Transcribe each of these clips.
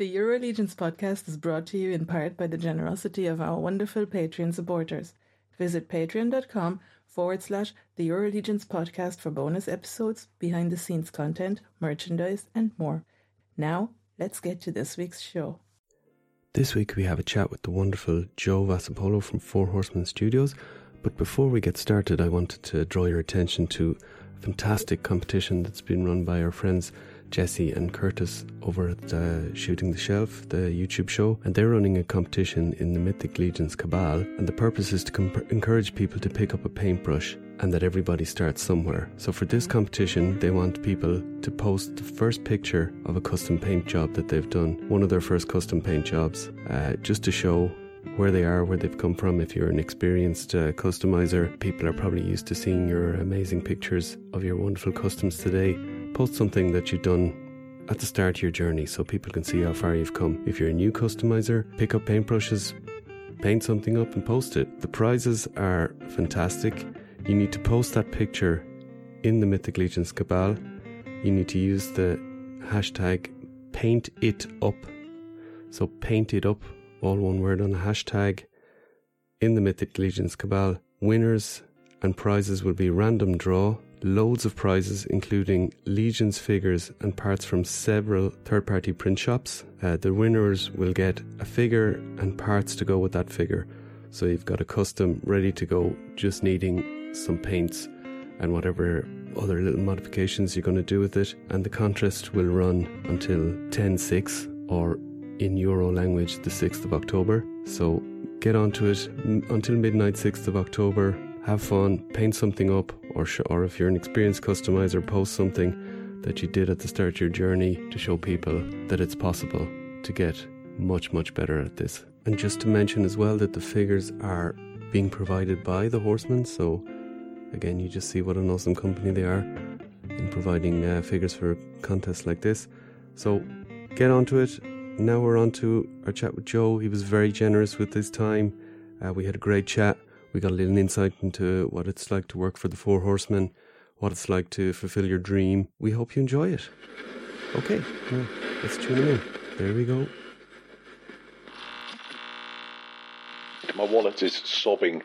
The Euro podcast is brought to you in part by the generosity of our wonderful Patreon supporters. Visit patreon.com forward slash the Euro podcast for bonus episodes, behind the scenes content, merchandise, and more. Now, let's get to this week's show. This week we have a chat with the wonderful Joe Vasapollo from Four Horsemen Studios. But before we get started, I wanted to draw your attention to a fantastic competition that's been run by our friends Jesse and Curtis over at Shooting the Shelf, the YouTube show, and they're running a competition in the Mythic Legions Cabal. And the purpose is to comp- encourage people to pick up a paintbrush and that everybody starts somewhere. So for this competition, they want people to post the first picture of a custom paint job that they've done, one of their first custom paint jobs, uh, just to show where they are, where they've come from. If you're an experienced uh, customizer, people are probably used to seeing your amazing pictures of your wonderful customs today. Post something that you've done at the start of your journey so people can see how far you've come. If you're a new customizer, pick up paintbrushes, paint something up and post it. The prizes are fantastic. You need to post that picture in the Mythic Legions Cabal. You need to use the hashtag paint it up. So paint it up, all one word on the hashtag in the Mythic Legions Cabal. Winners and prizes will be random draw. Loads of prizes, including Legions figures and parts from several third party print shops. Uh, the winners will get a figure and parts to go with that figure. So you've got a custom ready to go, just needing some paints and whatever other little modifications you're going to do with it. And the contest will run until 10 6 or in Euro language, the 6th of October. So get onto it until midnight, 6th of October. Have fun, paint something up, or, sh- or if you're an experienced customizer, post something that you did at the start of your journey to show people that it's possible to get much, much better at this. And just to mention as well that the figures are being provided by the Horsemen, so again, you just see what an awesome company they are in providing uh, figures for contests like this. So get onto it. Now we're on to our chat with Joe. He was very generous with his time. Uh, we had a great chat. We got a little insight into what it's like to work for the Four Horsemen, what it's like to fulfill your dream. We hope you enjoy it. Okay, now let's tune in. There we go. My wallet is sobbing.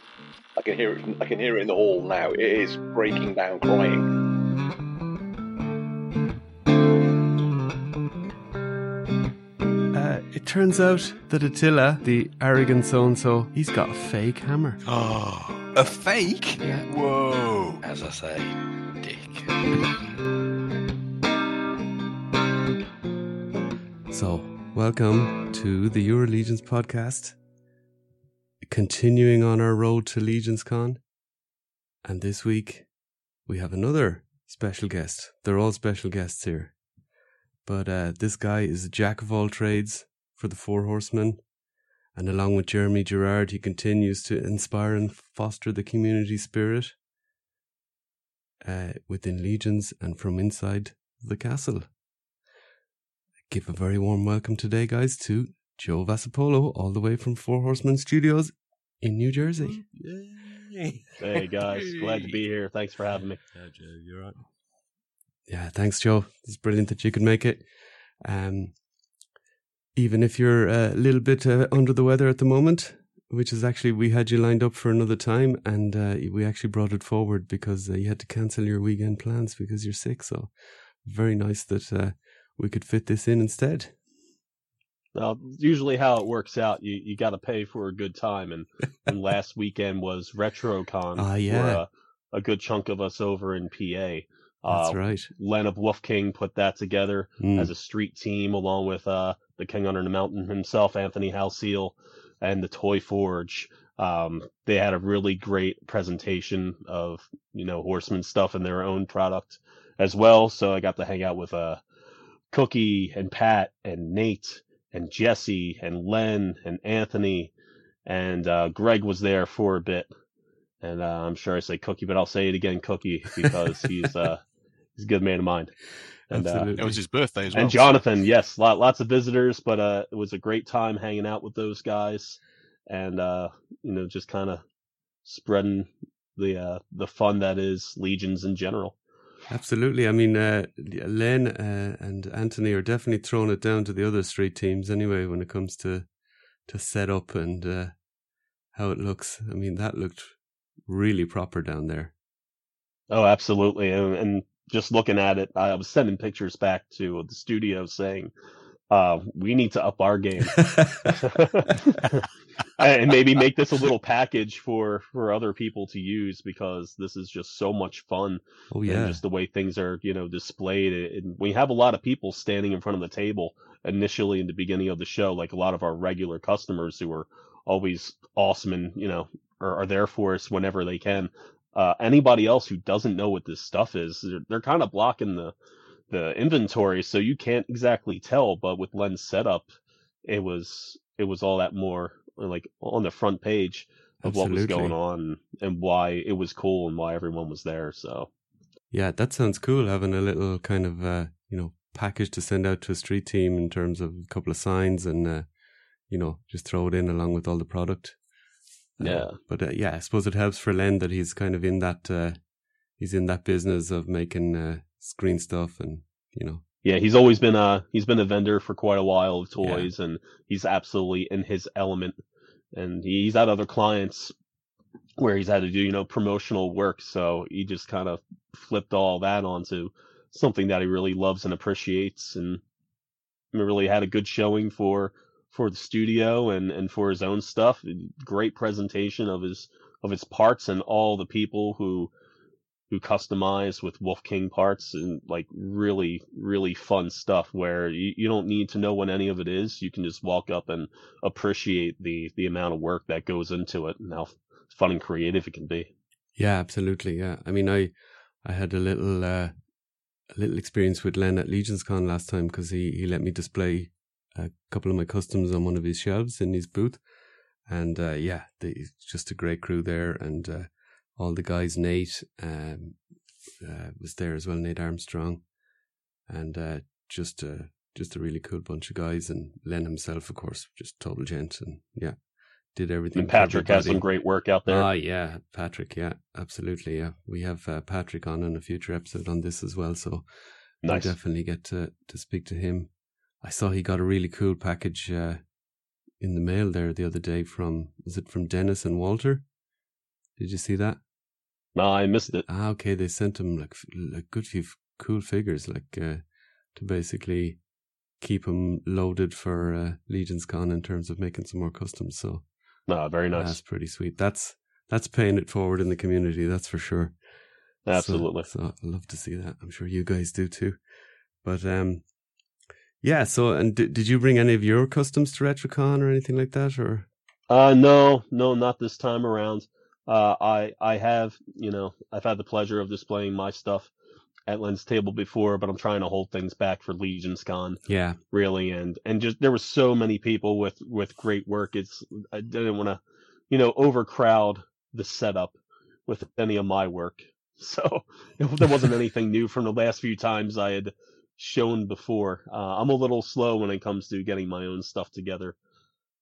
I can hear it. I can hear it in the hall now. It is breaking down, crying. It turns out that Attila, the arrogant so and so, he's got a fake hammer. Oh, a fake? Yeah. Whoa. As I say, dick. So, welcome to the Euro Legions podcast. Continuing on our road to Legions Con. And this week, we have another special guest. They're all special guests here. But uh, this guy is a jack of all trades for the Four Horsemen. And along with Jeremy Gerard, he continues to inspire and foster the community spirit uh, within Legions and from inside the castle give a very warm welcome today, guys, to Joe Vasapollo, all the way from Four Horsemen Studios in New Jersey. Hey guys, glad to be here. Thanks for having me. Yeah, Joe, you're right. Yeah, thanks, Joe. It's brilliant that you could make it. Um, even if you're a little bit uh, under the weather at the moment, which is actually we had you lined up for another time, and uh, we actually brought it forward because uh, you had to cancel your weekend plans because you're sick. So very nice that uh, we could fit this in instead. Well, usually how it works out, you, you got to pay for a good time, and, and last weekend was RetroCon Ah, for yeah. a, a good chunk of us over in PA. That's Uh, right. Len of Wolf King put that together Mm. as a street team, along with uh, the King Under the Mountain himself, Anthony Halseal, and the Toy Forge. Um, they had a really great presentation of you know horseman stuff and their own product as well. So I got to hang out with uh, Cookie and Pat and Nate and Jesse and Len and Anthony and uh, Greg was there for a bit. And uh, I'm sure I say Cookie, but I'll say it again, Cookie, because he's uh, he's a good man of mine. And uh, It was his birthday as well. and Jonathan, yes, lot, lots of visitors, but uh, it was a great time hanging out with those guys, and uh, you know, just kind of spreading the uh, the fun that is legions in general. Absolutely. I mean, uh, Len uh, and Anthony are definitely throwing it down to the other street teams anyway when it comes to to set up and uh, how it looks. I mean, that looked really proper down there. Oh, absolutely. And, and just looking at it, I was sending pictures back to the studio saying, uh, we need to up our game and maybe make this a little package for for other people to use because this is just so much fun. Oh yeah, just the way things are, you know, displayed. And we have a lot of people standing in front of the table initially in the beginning of the show, like a lot of our regular customers who are always awesome and you know are, are there for us whenever they can. Uh, anybody else who doesn't know what this stuff is, they're, they're kind of blocking the the inventory, so you can't exactly tell. But with Lens setup, it was it was all that more like on the front page of Absolutely. what was going on and why it was cool and why everyone was there. So yeah, that sounds cool. Having a little kind of uh, you know package to send out to a street team in terms of a couple of signs and uh, you know just throw it in along with all the product. Uh, yeah, but uh, yeah, I suppose it helps for Len that he's kind of in that uh, he's in that business of making uh, screen stuff and you know yeah, he's always been a he's been a vendor for quite a while of toys, yeah. and he's absolutely in his element. And he's had other clients where he's had to do you know promotional work, so he just kind of flipped all that onto something that he really loves and appreciates, and really had a good showing for for the studio and and for his own stuff. Great presentation of his of his parts and all the people who who customize with Wolf King parts and like really, really fun stuff where you, you don't need to know what any of it is. You can just walk up and appreciate the, the amount of work that goes into it and how fun and creative it can be. Yeah, absolutely. Yeah. I mean, I, I had a little, uh, a little experience with Len at Legions Con last time because he, he let me display a couple of my customs on one of his shelves in his booth. And, uh, yeah, the, just a great crew there. And, uh, all the guys. Nate um, uh, was there as well. Nate Armstrong, and uh, just a just a really cool bunch of guys. And Len himself, of course, just total gent. And yeah, did everything. And Patrick has some great work out there. Ah, yeah, Patrick. Yeah, absolutely. Yeah, we have uh, Patrick on in a future episode on this as well. So nice. we'll definitely get to to speak to him. I saw he got a really cool package uh, in the mail there the other day from was it from Dennis and Walter? Did you see that? No, I missed it. Ah, okay. They sent him like a good few cool figures, like uh, to basically keep him loaded for uh, Legions Con in terms of making some more customs. So, no, very nice. That's pretty sweet. That's that's paying it forward in the community. That's for sure. Absolutely. So, so I love to see that. I'm sure you guys do too. But um, yeah. So, and did did you bring any of your customs to RetroCon or anything like that, or? Uh, no, no, not this time around. Uh, I I have you know I've had the pleasure of displaying my stuff at Len's table before, but I'm trying to hold things back for Legions Con. Yeah, really, and and just there were so many people with with great work. It's I didn't want to you know overcrowd the setup with any of my work, so there wasn't anything new from the last few times I had shown before. Uh, I'm a little slow when it comes to getting my own stuff together.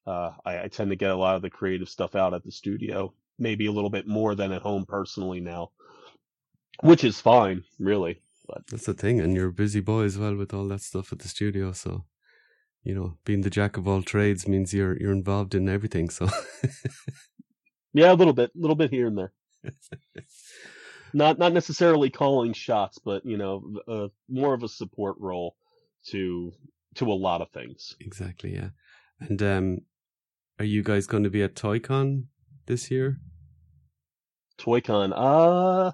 Uh, I, I tend to get a lot of the creative stuff out at the studio maybe a little bit more than at home personally now, which is fine, really. But that's the thing, and you're a busy boy as well with all that stuff at the studio. So, you know, being the jack of all trades means you're you're involved in everything. So, yeah, a little bit, a little bit here and there. not not necessarily calling shots, but you know, uh, more of a support role to to a lot of things. Exactly, yeah. And um, are you guys going to be at ToyCon this year? ToyCon. Uh,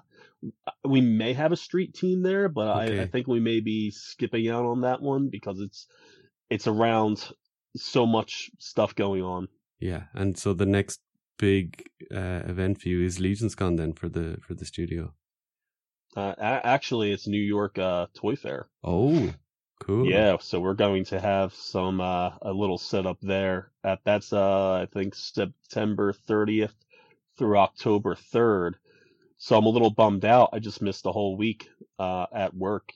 we may have a street team there, but okay. I, I, think we may be skipping out on that one because it's it's around so much stuff going on. Yeah, and so the next big uh, event for you is Legion's Con then for the for the studio. Uh, a- actually, it's New York uh, Toy Fair. Oh, cool. Yeah, so we're going to have some uh, a little setup there. At that's uh, I think September 30th through October 3rd. So I'm a little bummed out. I just missed a whole week uh, at work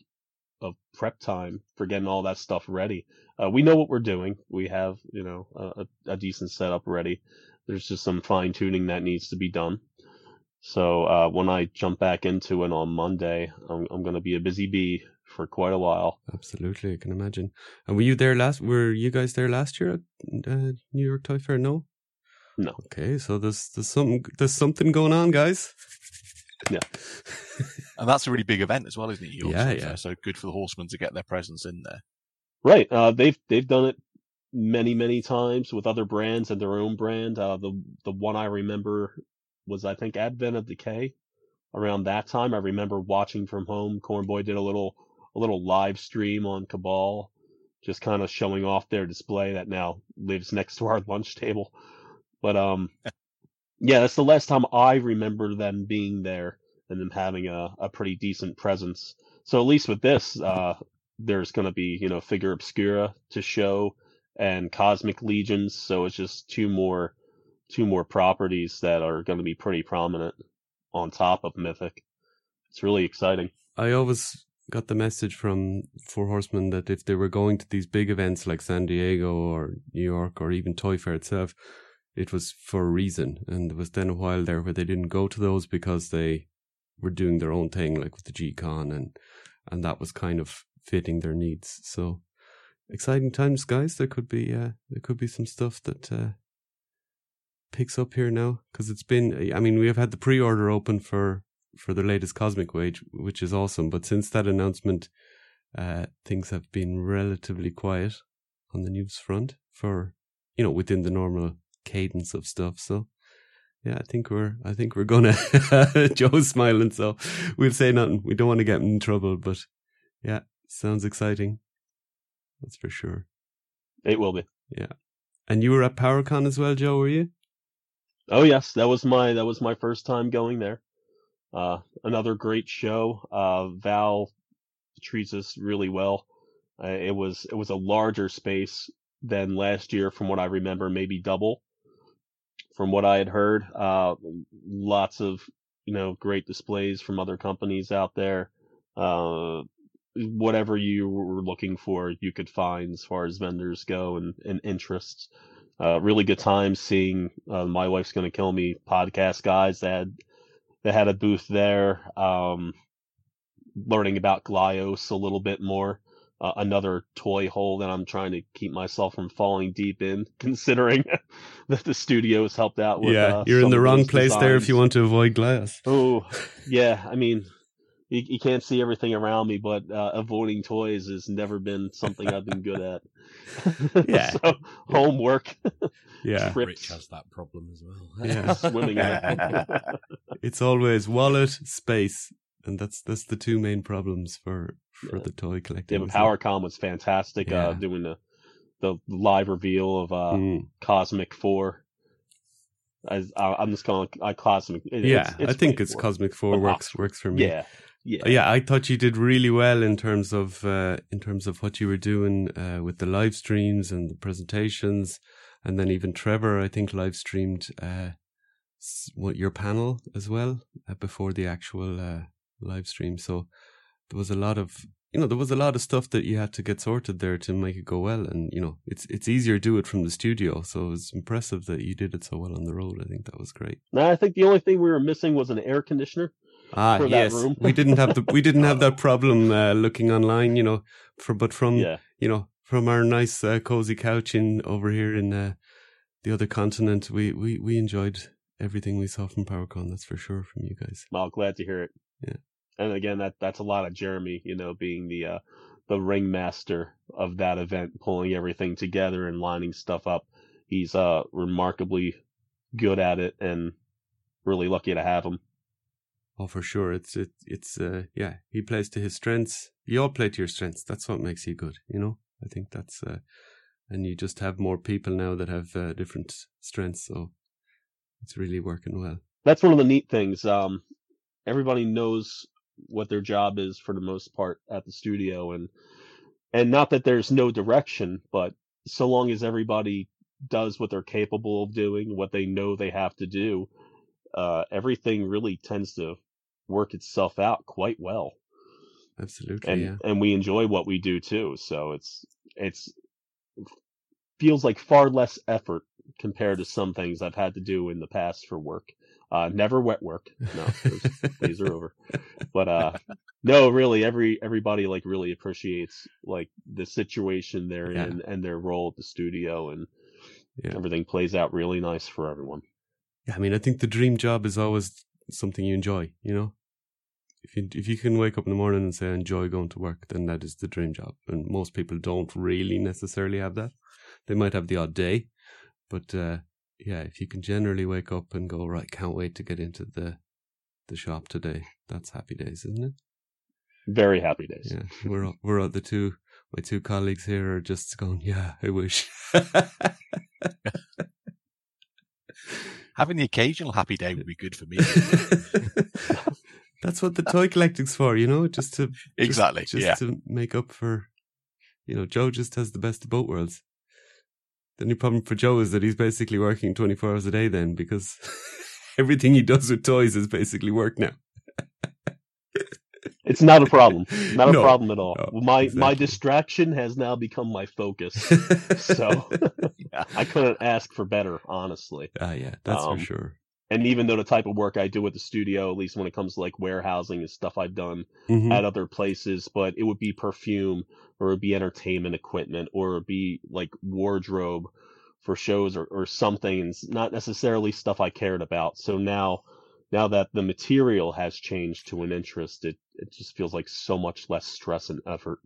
of prep time for getting all that stuff ready. Uh, we know what we're doing. We have, you know, a, a decent setup ready. There's just some fine tuning that needs to be done. So uh, when I jump back into it on Monday, I'm, I'm going to be a busy bee for quite a while. Absolutely, I can imagine. And were you there last? Were you guys there last year at uh, New York Toy Fair? No. No. Okay, so there's there's something there's something going on, guys. Yeah. and that's a really big event as well, isn't it? York Yeah, Toy yeah. Fair? So good for the horsemen to get their presence in there. Right. Uh, they've they've done it many many times with other brands and their own brand. Uh, the the one I remember was I think Advent of Decay. Around that time, I remember watching from home. Cornboy did a little a little live stream on Cabal, just kind of showing off their display that now lives next to our lunch table. But um, yeah, that's the last time I remember them being there and them having a, a pretty decent presence. So at least with this, uh, there's going to be you know Figura Obscura to show and cosmic legions so it's just two more two more properties that are going to be pretty prominent on top of mythic it's really exciting I always got the message from Four Horsemen that if they were going to these big events like San Diego or New York or even Toy Fair itself, it was for a reason. And there was then a while there where they didn't go to those because they were doing their own thing, like with the G-Con, and and that was kind of fitting their needs. So exciting times, guys. There could be uh, there could be some stuff that uh, picks up here now because it's been. I mean, we have had the pre-order open for for the latest Cosmic Wave, which is awesome. But since that announcement, uh, things have been relatively quiet on the news front for you know within the normal cadence of stuff. So yeah, I think we're I think we're gonna Joe's smiling, so we'll say nothing. We don't want to get in trouble, but yeah, sounds exciting. That's for sure. it will be. Yeah. And you were at PowerCon as well, Joe, were you? oh yes. That was my that was my first time going there. Uh another great show. Uh val treats us really well. Uh, it was it was a larger space than last year from what i remember maybe double from what i had heard. Uh lots of you know great displays from other companies out there. Uh whatever you were looking for you could find as far as vendors go and, and interests uh, really good time seeing uh, my wife's gonna kill me podcast guys that had, that had a booth there um, learning about Glyos a little bit more uh, another toy hole that I'm trying to keep myself from falling deep in considering that the studio has helped out with yeah, uh, you're in the wrong place there if you want to avoid Glyos. Oh, yeah. I mean, you, you can't see everything around me, but uh, avoiding toys has never been something I've been good at. Yeah. so, homework, Yeah, trips, Rich has that problem as well. Yeah. swimming. in it. it's always wallet, space, and that's that's the two main problems for for Yeah. the toy yeah, collecting. but isn't? PowerCon was fantastic. Uh, Yeah. doing the the live reveal of uh, Mm. Cosmic Four. I, I'm just calling it uh, Cosmic. it- Yeah, it's, it's I think it's Cosmic Four works works for me. Yeah, yeah, yeah, I thought you did really well in terms of uh, in terms of what you were doing uh, with the live streams and the presentations, and then even Trevor, I think, live streamed uh, what your panel as well uh, before the actual uh, live stream. So there was a lot of you know there was a lot of stuff that you had to get sorted there to make it go well, and you know it's it's easier to do it from the studio. So it was impressive that you did it so well on the road. I think that was great. No, I think the only thing we were missing was an air conditioner. Ah, yes, we didn't have the we didn't have that problem uh, looking online, you know. For but from Yeah, you know from our nice uh, cozy couch in over here in uh, the other continent, we, we we enjoyed everything we saw from PowerCon. That's for sure from you guys. well, glad to hear it. Yeah. and again, that that's a lot of Jeremy, you know, being the uh, the ringmaster of that event, pulling everything together and lining stuff up. He's uh remarkably good at it, and really lucky to have him. Oh, for sure. It's it it's uh yeah. He plays to his strengths. You all play to your strengths. That's what makes you good. You know. I think that's uh, and you just have more people now that have uh, different strengths. So it's really working well. That's one of the neat things. Um, everybody knows what their job is for the most part at the studio, and and not that there's no direction, but so long as everybody does what they're capable of doing, what they know they have to do, uh, everything really tends to work itself out quite well. Absolutely. And yeah. and we enjoy what we do too. So it's it's feels like far less effort compared to some things I've had to do in the past for work. Uh, never wet work. No, days are over. But uh, no, really, every everybody like really appreciates like the situation they're Yeah. in and their role at the studio, and Yeah. everything plays out really nice for everyone. Yeah, I mean, I think the dream job is always something you enjoy. You know, if you if you can wake up in the morning and say I enjoy going to work, then that is the dream job. And most people don't really necessarily have that. They might have the odd day, but uh, yeah, if you can generally wake up and go right, can't wait to get into the the shop today. That's happy days, isn't it? Very happy days. Yeah, we're all, we're all the two my two colleagues here are just going, yeah, I wish. Having the occasional happy day would be good for me. That's what the toy collecting's for, you know, just to just- Exactly, just, yeah. to make up for, you know, Joe just has the best of both worlds. The only problem for Joe is that he's basically working twenty four hours a day then because everything he does with toys is basically work now. It's not a problem. Not a No, problem at all. no, my my distraction has now become my focus. so yeah, I couldn't ask for better, honestly. ah, yeah, that's Um, for sure. And even though the type of work I do at the studio, at least when it comes to like warehousing and stuff I've done Mhm. at other places, but it would be perfume or it would be entertainment equipment or it would be like wardrobe for shows or, or something it's not necessarily stuff I cared about. So now now that the material has changed to an interest, it, it just feels like so much less stress and effort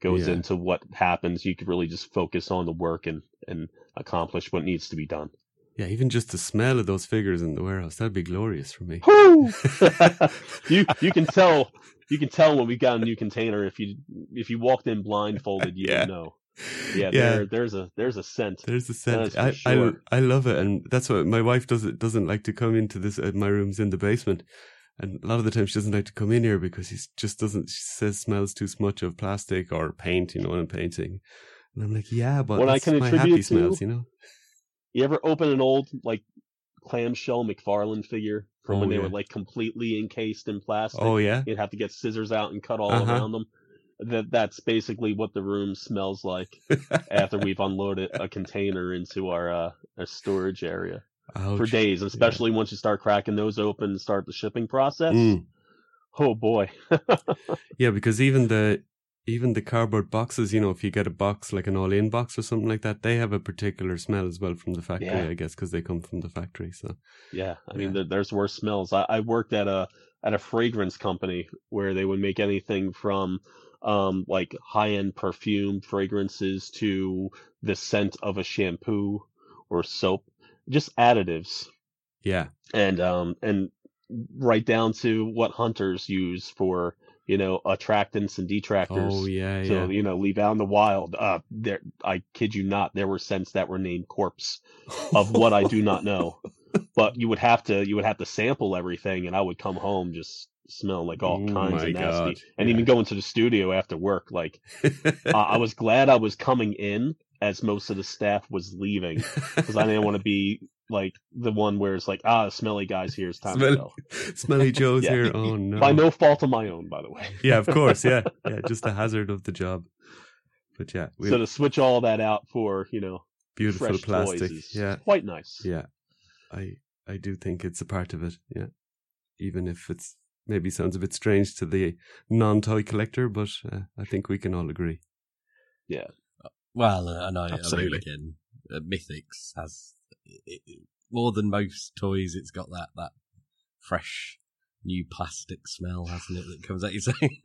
goes Yeah. into what happens. You could really just focus on the work and, and accomplish what needs to be done. Yeah, even just the smell of those figures in the warehouse, that'd be glorious for me. You you can tell you can tell when we got a new container if you if you walked in blindfolded you Yeah. know. Yeah, Yeah. There, there's a there's a scent. There's a scent. I, sure. I I love it, and that's what my wife does. It doesn't like to come into this. Uh, my room's in the basement, and a lot of the time she doesn't like to come in here because he just doesn't. She says smells too much of plastic or paint. You know, when I'm painting, and I'm like, yeah, but What I can my attribute happy it smells. to- You know. You ever open an old like clamshell McFarlane figure from when Oh, they yeah. were like completely encased in plastic? Oh yeah. You'd have to get scissors out and cut all Uh-huh. around them. That that's basically what the room smells like after we've unloaded a container into our uh our storage area for days, especially once you start cracking those open and start the shipping process. Mm. Oh boy. Yeah, because even the even the cardboard boxes, you know, if you get a box like an all-in box or something like that, they have a particular smell as well from the factory, Yeah. I guess, because they come from the factory. So Yeah, I mean, Yeah. there, there's worse smells. I, I worked at a at a fragrance company where they would make anything from um like high end perfume fragrances to the scent of a shampoo or soap, just additives, yeah, and um and right down to what hunters use for you know attractants and detractors. oh yeah, So yeah. you know, leave out in the wild. Uh, there, I kid you not, there were scents that were named corpse of what I do not know. But you would have to you would have to sample everything, and I would come home just smelling like all Oh kinds of nasty. God, And yeah. even going to the studio after work, like uh, I was glad I was coming in as most of the staff was leaving because I didn't want to be like the one where it's like ah, smelly guys here. It's time Smell- to go. Smelly Joe's Yeah. here. Oh no. By no fault of my own, by the way. yeah, of course. Yeah, yeah. Just the hazard of the job. But yeah, we so to switch all that out for you know beautiful plastic. Yeah, quite nice. yeah. I I do think it's a part of it. Yeah, even if it's maybe sounds a bit strange to the non-toy collector, but uh, I think we can all agree. Yeah. Well, uh, and I, I mean, Absolutely. again, uh, Mythics has it, it- more than most toys. It's got that that fresh new plastic smell, hasn't it? That comes out. You say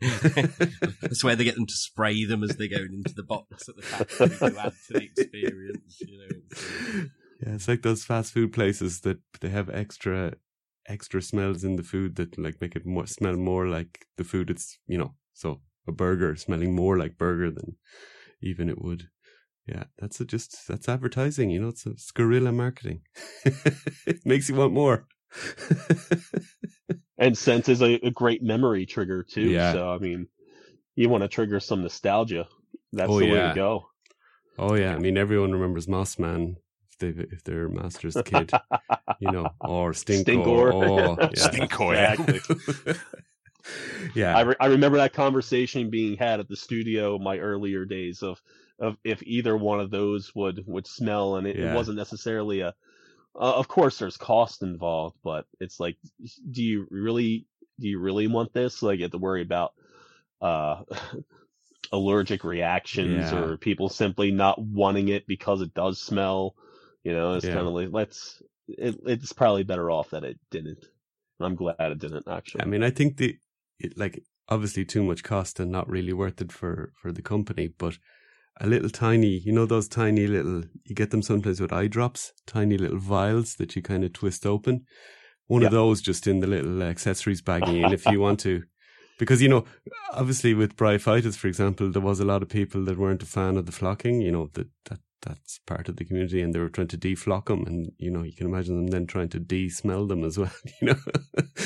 that's where they get them to spray them as they're going into the box at the factory to add to the experience. You know, it's, uh, Yeah, it's like those fast food places that they have extra extra smells in the food that like make it more smell more like the food it's you know so a burger smelling more like burger than even it would yeah that's a just that's advertising you know it's, a, it's guerrilla marketing it makes you want more And scent is a, a great memory trigger too. Yeah. So I mean, you want to trigger some nostalgia. That's Oh, the way to go. oh yeah i mean everyone remembers moss man if they if they're master's kid you know or stinkor, Stinkor. oh yeah Stinkor, yeah. Exactly. yeah I, re- I remember that conversation being had at the studio my earlier days of of if either one of those would would smell and it, Yeah. it wasn't necessarily a uh, of course there's cost involved, but it's like, do you really do you really want this? Like, you have to worry about uh, allergic reactions Yeah. or people simply not wanting it because it does smell. You know, it's Yeah. kind of like let's. It, it's probably better off that it didn't. I'm glad it didn't actually. I mean, I think the it, like obviously too much cost and not really worth it for for the company, but a little tiny, you know, those tiny little you get them sometimes with eye drops, tiny little vials that you kind of twist open. One of those just in the little accessories baggie, and if you want to. Because you know, obviously with bryophytus, for example, there was a lot of people that weren't a fan of the flocking. You know that that that's part of the community, and they were trying to deflock them, and you know you can imagine them then trying to de-smell them as well. You know,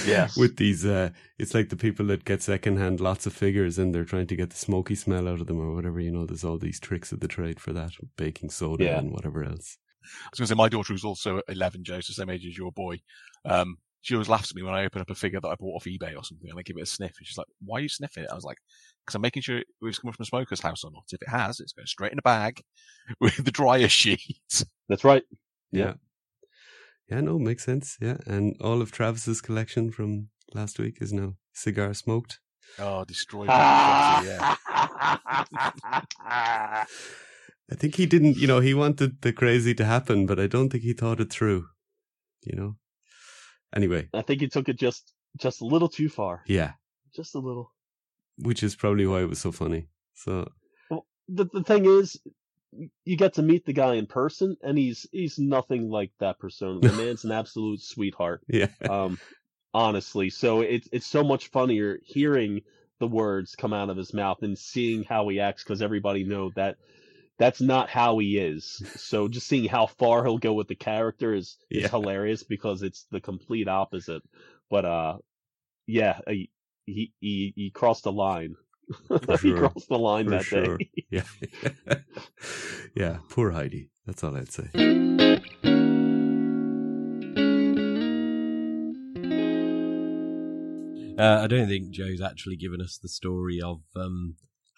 Yes. with these, uh, it's like the people that get secondhand lots of figures, and they're trying to get the smoky smell out of them or whatever. You know, there's all these tricks of the trade for that, baking soda Yeah. and whatever else. I was going to say my daughter was also 11, Joe, so same age as your boy. Um, she always laughs at me when I open up a figure that I bought off eBay or something, and I give it a sniff. And she's like, "Why are you sniffing it?" I was like, "Because I'm making sure if it's coming from a smoker's house or not. If it has, it's going straight in a bag with the dryer sheet." That's right. Yeah. Yeah, no, makes sense. Yeah. And all of Travis's collection from last week is now cigar smoked. Oh, destroyed. yeah. I think he didn't, you know, he wanted the crazy to happen, but I don't think he thought it through, you know? Anyway, I think he took it just just a little too far. yeah, Just a little. which is probably why it was so funny. So, the the thing is, you get to meet the guy in person, and he's he's nothing like that persona. The man's an absolute sweetheart. yeah. Um, honestly, so it's it's so much funnier hearing the words come out of his mouth and seeing how he acts because everybody know that that's not how he is. So just seeing how far he'll go with the character is is Yeah. hilarious because it's the complete opposite. But uh, yeah, he he he, he crossed the line. he crossed the line For that sure. day. Yeah. yeah. Poor Heidi. That's all I'd say. Uh, I don't think Joe's actually given us the story of um,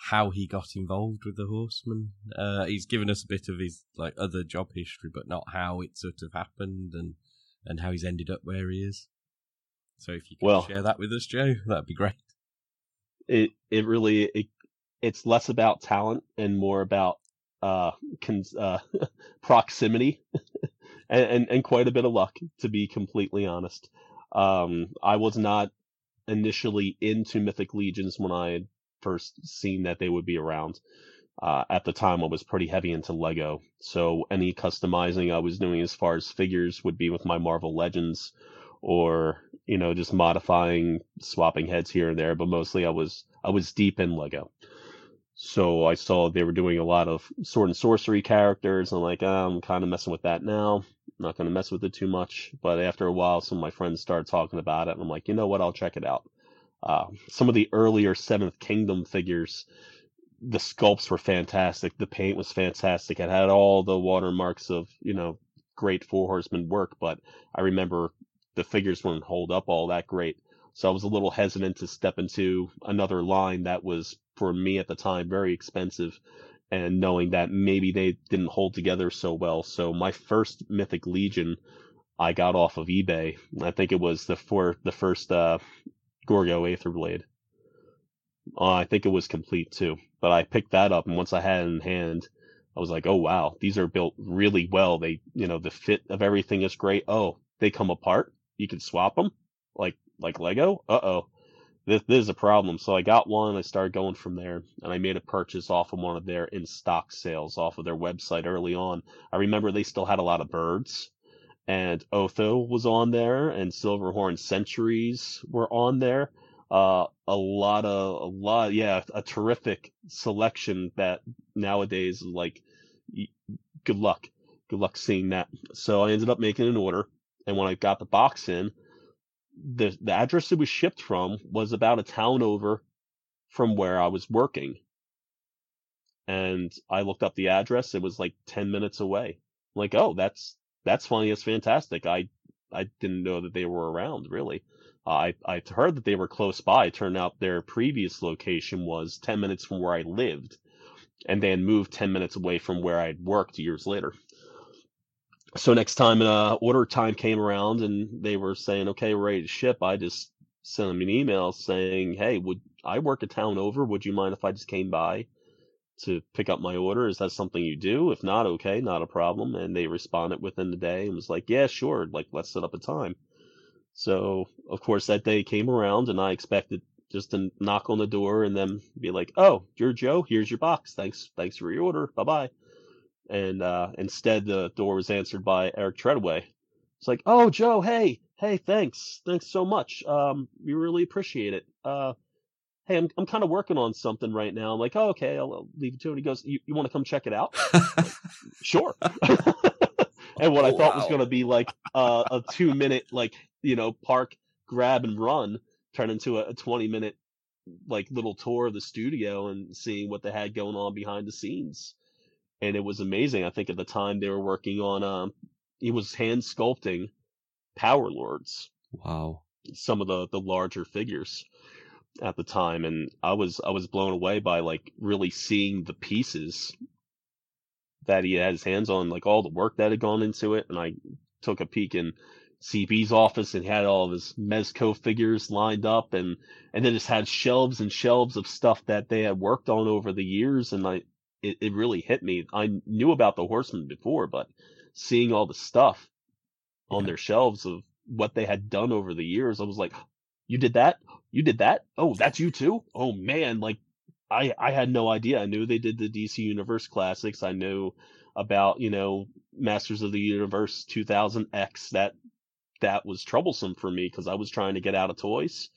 how he got involved with the Horsemen. Uh, he's given us a bit of his like other job history, but not how it sort of happened and and how he's ended up where he is. So if you could Well- share that with us, Joe, that'd be great. it it really it, it's less about talent and more about uh, cons, uh proximity and, and and quite a bit of luck to be completely honest um i was not initially into mythic legions when i first seen that they would be around uh, at the time i was pretty heavy into lego. So any customizing i was doing as far as figures would be with my marvel legends or you know just modifying swapping heads here and there but mostly i was i was deep in lego. So i saw they were doing a lot of sword and sorcery characters. I'm like "Ah, i'm kind of messing with that now. I'm not going to mess with it too much. But after a while some of my friends started talking about it and i'm like you know what? I'll check it out uh, some of the earlier seventh kingdom figures the sculpts were fantastic the paint was fantastic it had all the watermarks of you know great four horsemen work but i remember the figures wouldn't hold up all that great. So I was a little hesitant to step into another line that was, for me at the time, very expensive and knowing that maybe they didn't hold together so well. So my first Mythic Legion I got off of eBay. I think it was the for the first uh Gorgo Aetherblade. Uh, I think it was complete too. But I picked that up and once I had it in hand, I was like, "Oh wow, these are built really well. They, you know, the fit of everything is great. Oh, they come apart. You can swap them like like Lego. Uh oh, this, this is a problem. So I got one. I started going from there, and I made a purchase off of one of their in stock sales off of their website early on. I remember they still had a lot of birds, and Otho was on there, and Silverhorn Centuries were on there. Uh, a lot of a lot, yeah, a terrific selection that nowadays like, good luck, good luck seeing that. So I ended up making an order, and when I got the box in, the the address it was shipped from was about a town over from where I was working. And I looked up the address, it was like 10 minutes away. I'm like, "Oh, that's that's funny, it's fantastic." I I didn't know that they were around really. I I heard that they were close by. It turned out their previous location was 10 minutes from where I lived and had moved 10 minutes away from where I'd worked years later. so next time uh, order time came around and they were saying, okay, we're ready to ship, I just sent them an email saying, hey, would I work a town over? Would you mind if I just came by to pick up my order? Is that something you do? If not, okay, not a problem. And they responded within the day and was like, yeah, sure. Like, let's set up a time. So, of course, that day came around and I expected just to knock on the door and then be like, oh, you're Joe. Here's your box. Thanks. Thanks for your order. Bye bye and uh, instead the door was answered by Eric Treadway. It's like, oh, Joe, hey, hey, thanks, thanks so much. Um, we really appreciate it. Uh, hey, I'm I'm kind of working on something right now. I'm like, oh, okay, I'll, I'll leave it to him. He goes, you, you want to come check it out? sure. and what I thought was going to be like uh, a two minute, like you know, park, grab and run, turned into a, a 20 minute like little tour of the studio and seeing what they had going on behind the scenes and it was amazing. I think at the time they were working on um he was hand sculpting Power Lords. Wow. Some of the the larger figures at the time and I was I was blown away by like really seeing the pieces that he had his hands on, like all the work that had gone into it. And I took a peek in CB's office and had all of his Mezco figures lined up and and then just had shelves and shelves of stuff that they had worked on over the years and I it, it really hit me. I knew about the Horsemen before, but seeing all the stuff on their shelves of what they had done over the years, I was like, "You did that? You did that? Oh, that's you too? Oh man!" Like, I I had no idea. I knew they did the DC Universe classics. I knew about you know Masters of the Universe 2000X. That that was troublesome for me because I was trying to get out of toys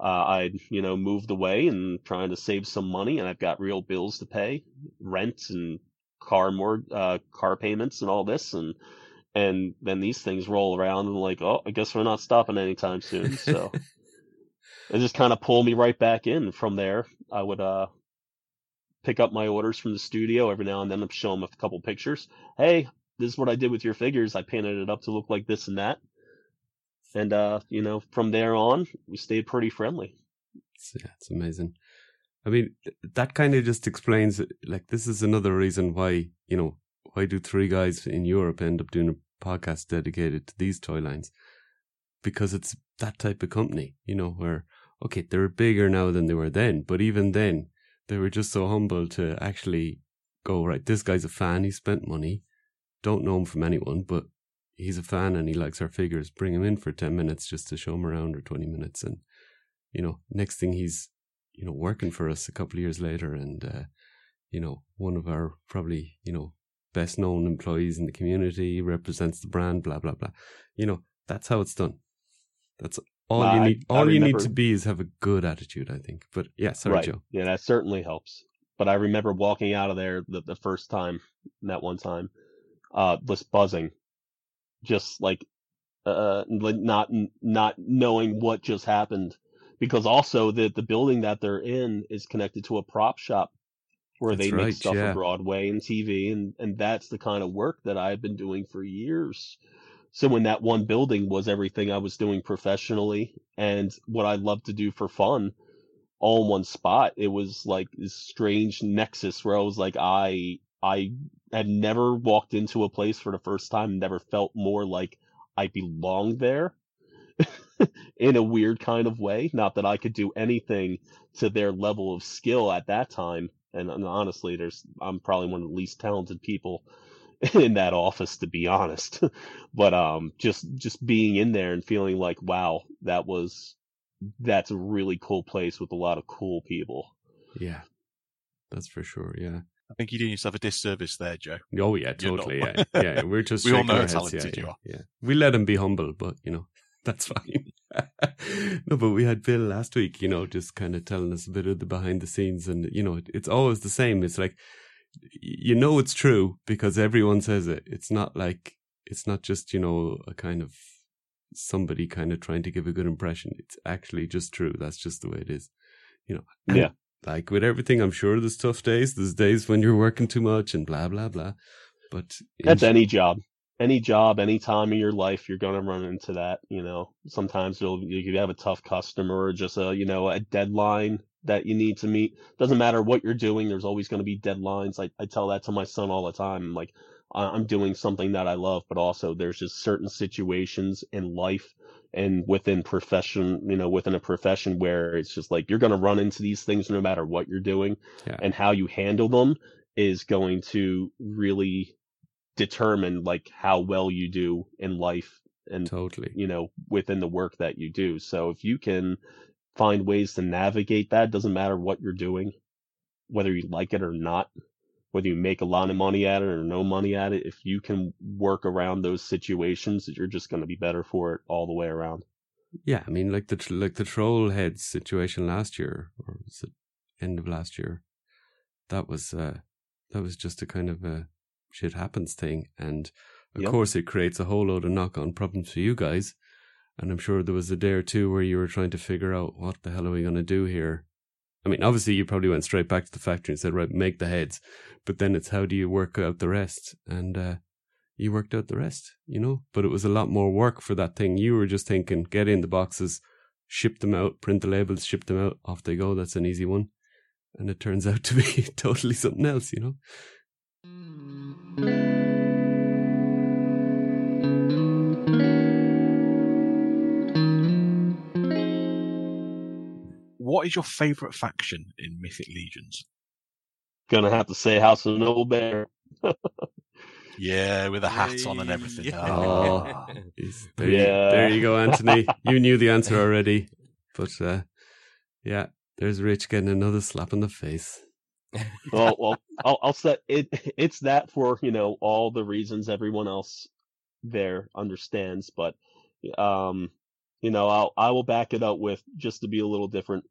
uh, I, you know, moved away and trying to save some money, and I've got real bills to pay, rent and car more uh, car payments and all this, and and then these things roll around and like, oh, I guess we're not stopping anytime soon. So it just kind of pulled me right back in. From there, I would uh pick up my orders from the studio every now and then. I'd show them a couple pictures. Hey, this is what I did with your figures. I painted it up to look like this and that and uh, you know, from there on, we stayed pretty friendly. Yeah, it's amazing. I mean, that kind of just explains like this is another reason why you know why do three guys in Europe end up doing a podcast dedicated to these toy lines because it's that type of company, you know, where okay they're bigger now than they were then, but even then they were just so humble to actually go right. This guy's a fan. He spent money. Don't know him from anyone, but he's a fan and he likes our figures, bring him in for 10 minutes just to show him around or 20 minutes. And, you know, next thing he's, you know, working for us a couple of years later and, uh, you know, one of our probably, you know, best known employees in the community, represents the brand, blah, blah, blah. You know, that's how it's done. That's all you need. I, all I you need to be is have a good attitude, I think. But yeah, sorry, right. Joe. Yeah, that certainly helps. But I remember walking out of there the, the first time, that one time, uh, was buzzing just like uh not not knowing what just happened because also the the building that they're in is connected to a prop shop where that's they right, make stuff yeah. for Broadway and TV and and that's the kind of work that I've been doing for years. So when that one building was everything I was doing professionally and what I love to do for fun all in one spot, it was like this strange nexus where I was like I I had never walked into a place for the first time, never felt more like I belonged there in a weird kind of way. Not that I could do anything to their level of skill at that time. And, and honestly, there's I'm probably one of the least talented people in that office to be honest. but um just just being in there and feeling like, wow, that was that's a really cool place with a lot of cool people. Yeah. That's for sure, yeah. I think you're doing yourself a disservice there, Joe. Oh yeah, totally. Yeah, yeah. We're just we all know how talented yeah, you are. Yeah, we let him be humble, but you know that's fine. no, but we had Bill last week. You know, just kind of telling us a bit of the behind the scenes, and you know, it's always the same. It's like you know it's true because everyone says it. It's not like it's not just you know a kind of somebody kind of trying to give a good impression. It's actually just true. That's just the way it is. You know. And yeah like with everything, I'm sure there's tough days. There's days when you're working too much and blah blah blah. But that's any job, any job, any time in your life, you're gonna run into that. You know, sometimes you'll you have a tough customer or just a you know a deadline that you need to meet. Doesn't matter what you're doing. There's always going to be deadlines. I, I tell that to my son all the time. I'm like, I'm doing something that I love, but also there's just certain situations in life and within profession, you know, within a profession where it's just like you're going to run into these things no matter what you're doing, Yeah. and how you handle them is going to really determine like how well you do in life and Totally. you know within the work that you do. So if you can find ways to navigate that, doesn't matter what you're doing, whether you like it or not, whether you make a lot of money at it or no money at it, if you can work around those situations, you're just going to be better for it all the way around. Yeah, I mean, like the like the troll head situation last year, or was it end of last year? That was uh, that was just a kind of a shit happens thing, and of Yep. course it creates a whole load of knock on problems for you guys. And I'm sure there was a day or two where you were trying to figure out what the hell are we going to do here. I mean, obviously you probably went straight back to the factory and said, right, make the heads, but then it's how do you work out the rest? And uh, you worked out the rest, you know. But it was a lot more work for that thing. You were just thinking, get in the boxes, ship them out, print the labels, ship them out, off they go. That's an easy one. And it turns out to be totally something else, you know. What is your favourite faction in Mythic Legions? Gonna have to say House of Noble Bear. Yeah, with a hat on and everything. Yeah. Oh. He's- There, you, Yeah. there you go, Anthony. you knew the answer already. But uh, yeah, there's Rich getting another slap in the face. well, well, I'll, I'll say it. It's that for you know all the reasons everyone else there understands, but um, you know, I'll I will back it up with just to be a little different.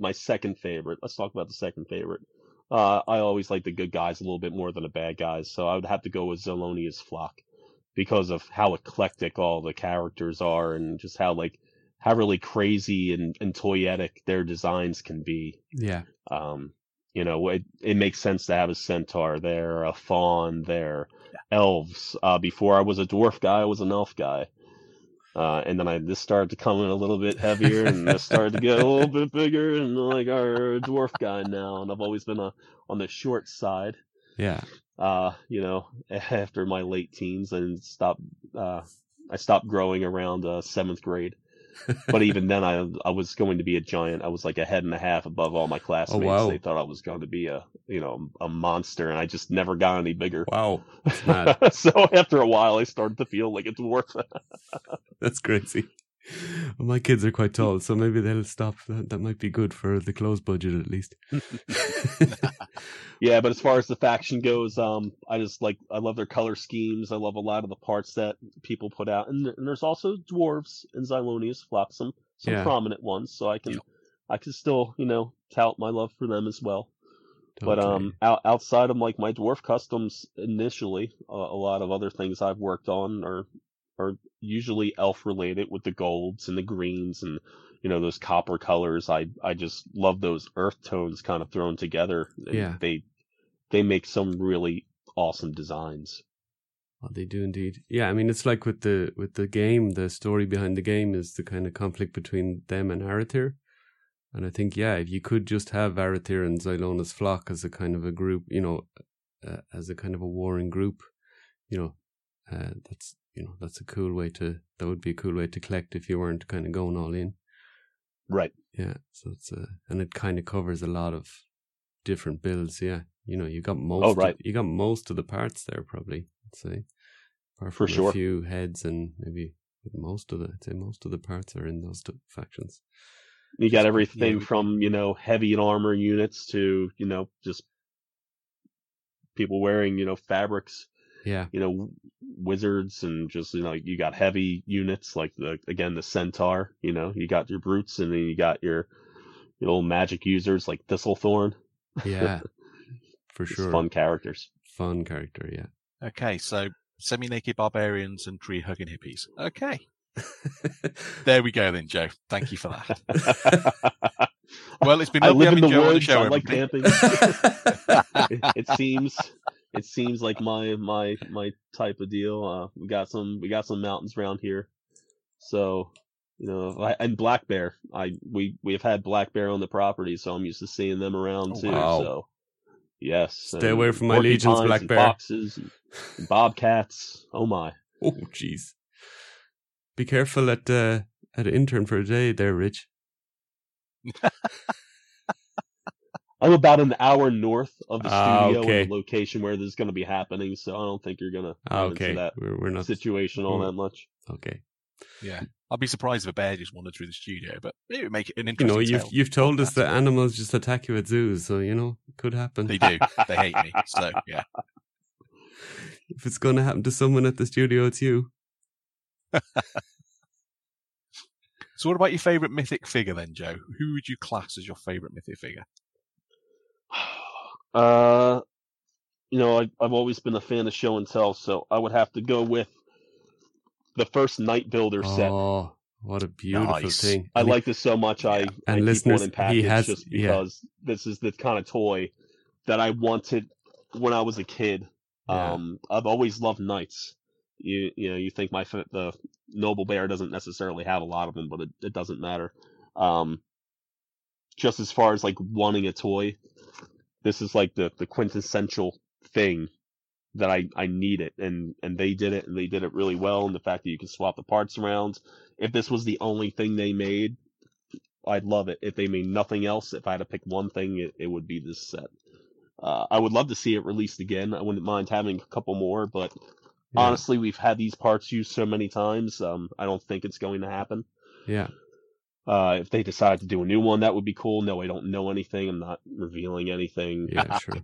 My second favorite. Let's talk about the second favorite. Uh, I always like the good guys a little bit more than the bad guys, so I would have to go with Xylona's flock because of how eclectic all the characters are and just how like how really crazy and, and toyetic their designs can be. Yeah, Um, you know, it, it makes sense to have a centaur there, a fawn there, elves. Uh, before I was a dwarf guy, I was an elf guy. Uh, and then I this started to come in a little bit heavier, and this started to get a little bit bigger, and like our a dwarf guy now. And I've always been a, on the short side. yeah, Uh, you know, after my late teens, and stopped. Uh, I stopped growing around uh, seventh grade. But even then, I I was going to be a giant. I was like a head and a half above all my classmates. Oh, wow. They thought I was going to be a you know a monster, and I just never got any bigger. wow, so after a while, I started to feel like a dwarf. That's crazy. Well, my kids are quite tall, so maybe they'll stop. That, that might be good for the clothes budget at least. yeah, but as far as the faction goes, um, I just like I love their color schemes. I love a lot of the parts that people put out, and, and there's also dwarves and Xylona's flock, some some Yeah. prominent ones. So I can Yep. I can still you know tout my love for them as well. But um, out, outside of like my dwarf customs initially, uh, a lot of other things I've worked on are are usually elf related with the golds and the greens and you know those copper colors. I I just love those earth tones kind of thrown together. Yeah. they they make some really awesome designs. Well, they do indeed. Yeah, I mean, it's like with the with the game. The story behind the game is the kind of conflict between them and Arethyr. And I think, yeah, if you could just have Arethyr and Xylona's flock as a kind of a group, you know, uh, as a kind of a warring group, you know, uh, that's you know that's a cool way to that would be a cool way to collect if you weren't kind of going all in. Right. Yeah, so it's a and it kind of covers a lot of different builds. Yeah, you know, you got most. Oh, right. Of, you got most of the parts there, probably. I'd say, apart For from sure. a few heads and maybe most of the. I'd say most of the parts are in those two factions. You got everything yeah. from you know heavy armor units to you know just people wearing you know fabrics Yeah, you know wizards and just you know you got heavy units like the again the centaur you know you got your brutes and then you got your your old magic users like thistlethorn yeah, for Just sure. fun characters Fun character. Yeah. Okay, so semi-naked barbarians and tree-hugging hippies. Okay, there we go then, Joe. Thank you for that. Well, it's been I lovely live in having the Joe on the woods. show. I like camping. it, it seems it seems like my my my type of deal. Uh, we got some we got some mountains around here, so you know, I, and black bear. I we we have had black bear on the property, so I'm used to seeing them around Oh, too. wow. So Yes. Stay and away from my legions, black bear. Foxes and, and bobcats. Oh my. Oh, jeez. Be careful at uh, at intern for a day there, Rich. I'm about an hour north of the Ah, studio okay. and the location where this is going to be happening, so I don't think you're going to Ah, run okay, into that we're, we're not situation all Mm. that much. okay. Yeah. I'd be surprised if a bear just wandered through the studio, but it would make it an interesting. You know, you've tale. you've told us that animals just attack you at zoos, so you know it could happen. They do. They hate me. So, yeah. If it's going to happen to someone at the studio, it's you. So, what about your favourite mythic figure then, Joe? Who would you class as your favourite mythic figure? Uh, you know, I, I've always been a fan of show and tell, so I would have to go with the first Knight Builder set. Oh, what a beautiful Nice. thing! I And like this so much. I, And I keep listeners, one in he has- just yeah. because this is the kind of toy that I wanted when I was a kid. Yeah. Um, I've always loved knights. You you know you think my the noble bear doesn't necessarily have a lot of them, but it, it doesn't matter. Um, just as far as like wanting a toy, this is like the the quintessential thing that I I need it, and and they did it, and they did it really well. And the fact that you can swap the parts around. If this was the only thing they made, I'd love it. If they made nothing else, if I had to pick one thing, it, it would be this set. Uh, I would love to see it released again. I wouldn't mind having a couple more, but Yeah. honestly, we've had these parts used so many times. Um, I don't think it's going to happen. yeah, Uh, if they decide to do a new one, that would be cool. No, I don't know anything. I'm not revealing anything. yeah, sure,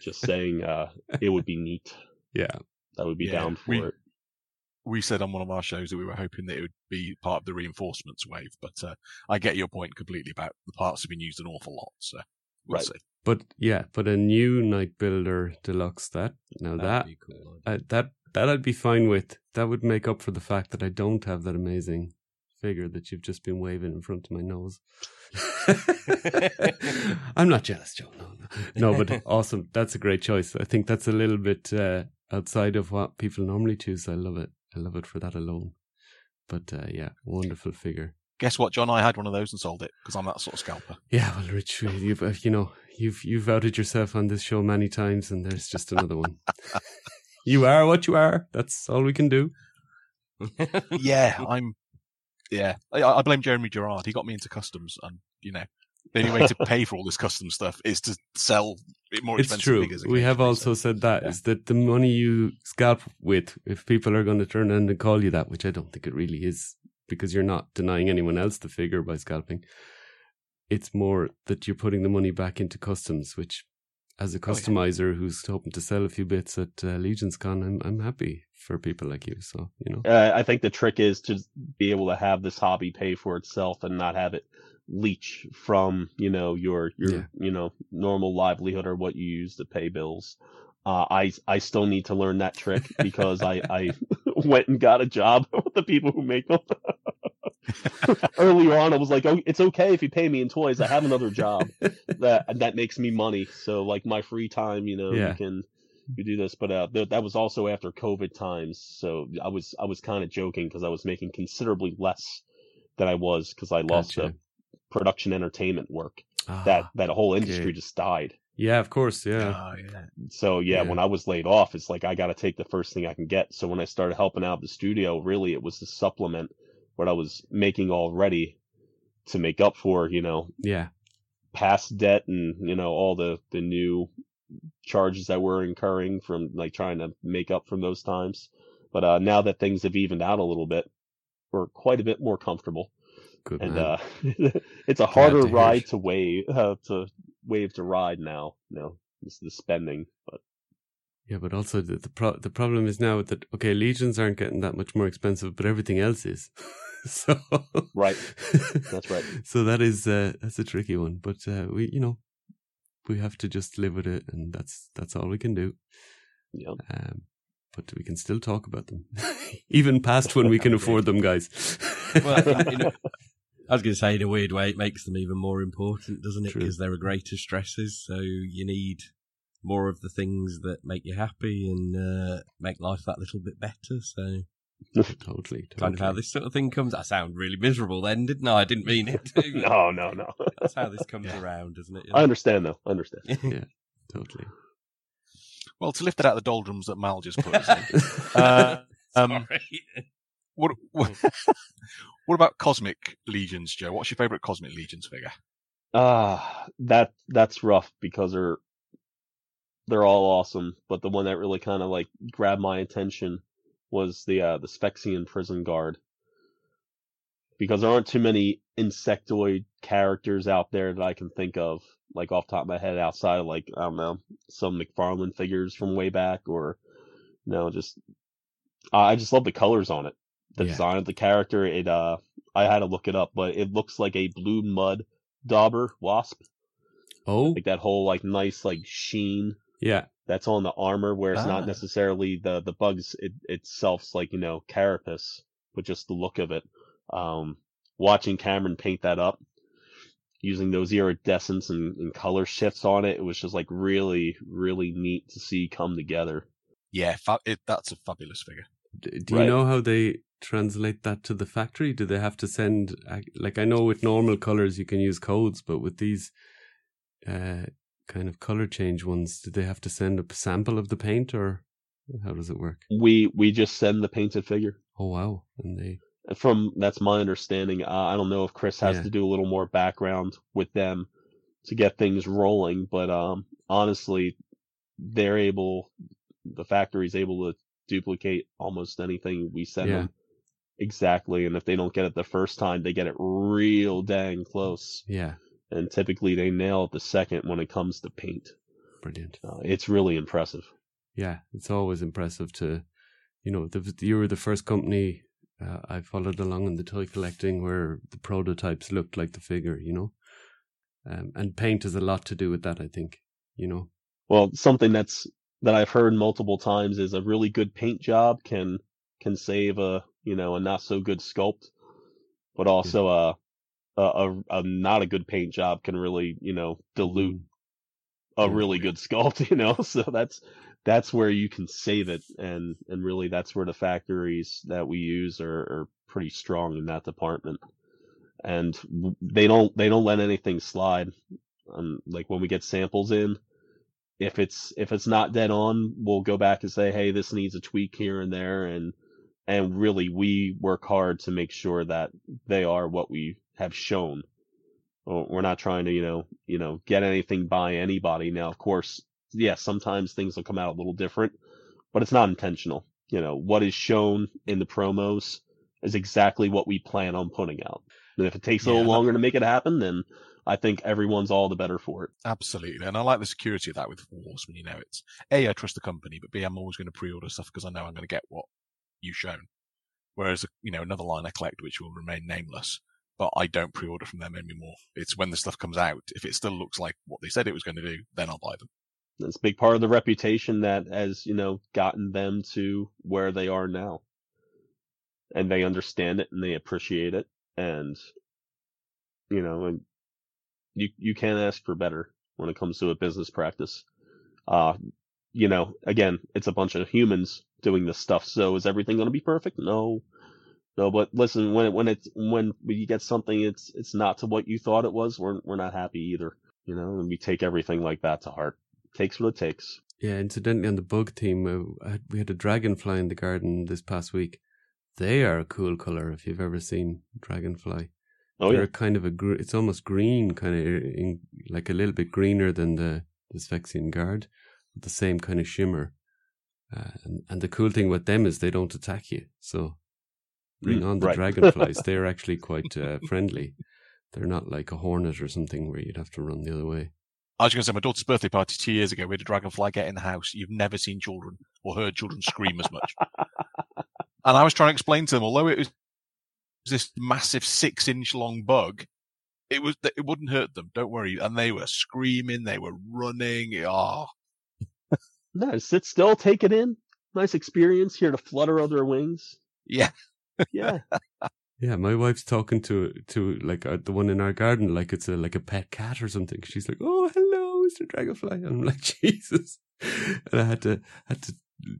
Just saying, uh, it would be neat. yeah. that would be Yeah, down for we- it. We said on one of our shows that we were hoping that it would be part of the reinforcements wave, but uh, I get your point completely about the parts have been used an awful lot. So, we'll Right. see. But yeah, but a new Knight Builder Deluxe that now that That'd be cool. that that I'd be fine with. That would make up for the fact that I don't have that amazing figure that you've just been waving in front of my nose. I'm not jealous, Joe. No, no, no, but awesome. That's a great choice. I think that's a little bit uh, outside of what people normally choose. I love it. I love it for that alone. But uh, yeah, wonderful figure. Guess what, John? I had one of those and sold it because I'm that sort of scalper. Yeah, well, Rich, you've uh, you know you've you've outed yourself on this show many times, and there's just another one. you are what you are. That's all we can do. yeah, I'm. Yeah, I, I blame Jeremy Gerard. He got me into customs, and you know, the only way to pay for all this custom stuff is to sell it more It's expensive true. figures. We have also so- said that is yeah. that the money you scalp with, if people are going to turn around and call you that, which I don't think it really is, because you're not denying anyone else the figure by scalping. It's more that you're putting the money back into customs, which, as a Oh, yeah. customizer who's hoping to sell a few bits at uh, Legions Con, I'm I'm happy for people like you. So you know, Uh, I think the trick is to be able to have this hobby pay for itself and not have it leech from you know your your Yeah. you know normal livelihood or what you use to pay bills. Uh, I I still need to learn that trick because I I went and got a job with the people who make them. Earlier on, I was like, "Oh, it's okay if you pay me in toys. I have another job that that makes me money. So like my free time, you know, Yeah. you can you do this." But uh, th- that was also after COVID times, so I was I was kind of joking because I was making considerably less than I was because I lost Gotcha. the production entertainment work. Ah, That that whole okay. industry just died. yeah, of course, yeah, Oh, yeah. So yeah, Yeah. when I was laid off, it's like I got to take the first thing I can get. So when I started helping out the studio, really it was to supplement what I was making already to make up for, you know, yeah, past debt and you know all the the new charges that we're incurring from like trying to make up from those times. But uh now that things have evened out a little bit, we're quite a bit more comfortable, good and uh it's a harder to ride it. to wave uh, to wave to ride now. You know, it's the spending, but Yeah, but also the the, pro- the problem is now that okay, legions aren't getting that much more expensive, but everything else is. so Right. That's right. So that is uh, that's a tricky one, but uh, we you know we have to just live with it, and that's that's all we can do. Yeah. Um, but we can still talk about them, even past when we can afford them, guys. well, in, in, I was going to say, in a weird way, it makes them even more important, doesn't it? Because there are greater stresses, so you need more of the things that make you happy and uh, make life that little bit better. So, totally, kind of how this sort of thing comes. I sound really miserable then, didn't I? I didn't mean it to. no, no, no. That's how this comes Yeah. around, isn't it? I understand though. I understand. Yeah. totally. Well, to lift it out of the doldrums that Mal just put us in. uh, um, what, what, what about Cosmic Legions, Joe? What's your favourite Cosmic Legions figure? Ah, uh, that that's rough because they're they're all awesome, but the one that really kind of like grabbed my attention was the uh, the Sphexian prison guard because there aren't too many insectoid characters out there that I can think of, like off top of my head, outside of like I don't know some McFarlane figures from way back, or you know, just I just love the colors on it, the yeah. design of the character. It uh, I had to look it up, but it looks like a blue mud dauber wasp. Oh, like that whole like nice like sheen. Yeah, that's on the armor, where it's ah. not necessarily the the bugs it, itself's like you know carapace, but just the look of it. Um, watching Cameron paint that up, using those iridescence and, and color shifts on it, it was just like really, really neat to see come together. Yeah, fa- it, that's a fabulous figure. D- do right. you know how they translate that to the factory? Do they have to send like I know with normal colors you can use codes, but with these uh, kind of color change ones, do they have to send a sample of the paint or how does it work? We we just send the painted figure. Oh wow! And they from that's my understanding. Uh, I don't know if Chris has yeah. to do a little more background with them to get things rolling, but um, honestly, they're able, the factory's able to duplicate almost anything we send yeah. them exactly. And if they don't get it the first time, they get it real dang close. Yeah. And typically they nail it the second when it comes to paint. Brilliant. Uh, it's really impressive. Yeah, it's always impressive to, you know, the, you were the first company uh, I followed along in the toy collecting where the prototypes looked like the figure, you know. Um, and paint has a lot to do with that, I think, you know. Well, something that's that I've heard multiple times is a really good paint job can can save a you know a not so good sculpt, but also a, a, a not a good paint job can really you know dilute mm-hmm. a really good sculpt, you know. So that's that's where you can save it and and really that's where the factories that we use are, are pretty strong in that department and they don't they don't let anything slide um, like when we get samples in if it's if it's not dead on we'll go back and say hey this needs a tweak here and there and and really we work hard to make sure that they are what we have shown we're not trying to you know you know get anything by anybody now of course yeah, sometimes things will come out a little different, but it's not intentional. You know, what is shown in the promos is exactly what we plan on putting out. And if it takes a little longer to make it happen, then I think everyone's all the better for it. Absolutely. And I like the security of that with Horsemen. You know, it's A, I trust the company, but B, I'm always going to pre order stuff because I know I'm going to get what you've shown. Whereas, you know, another line I collect, which will remain nameless, but I don't pre order from them anymore. It's when the stuff comes out. If it still looks like what they said it was going to do, then I'll buy them. That's a big part of the reputation that has, you know, gotten them to where they are now. And they understand it and they appreciate it. And, you know, and you, you can't ask for better when it comes to a business practice. Uh, you know, again, it's a bunch of humans doing this stuff. So is everything going to be perfect? No. No, but listen, when it, when it's when you get something, it's it's not to what you thought it was. We're we're not happy either, you know, and we take everything like that to heart takes what it takes. Yeah, incidentally, on the bug theme, uh, we had a dragonfly in the garden this past week. They are a cool color if you've ever seen dragonfly. Oh They're yeah, kind of a gr- it's almost green, kind of in, like a little bit greener than the the Sphexian guard, with the same kind of shimmer. Uh, and and the cool thing with them is they don't attack you, so bring mm, on the right. dragonflies. They're actually quite uh, friendly. They're not like a hornet or something where you'd have to run the other way. I was going to say, my daughter's birthday party two years ago, we had a dragonfly get in the house. You've never seen children or heard children scream as much. and I was trying to explain to them, although it was this massive six inch long bug, it was it wouldn't hurt them. Don't worry. And they were screaming, they were running. Oh. no, sit still, take it in. Nice experience here to flutter other wings. Yeah. Yeah. Yeah, my wife's talking to to like uh, the one in our garden like it's a like a pet cat or something. She's like, "Oh, hello, Mister Dragonfly," and I'm like, "Jesus!" And I had to had to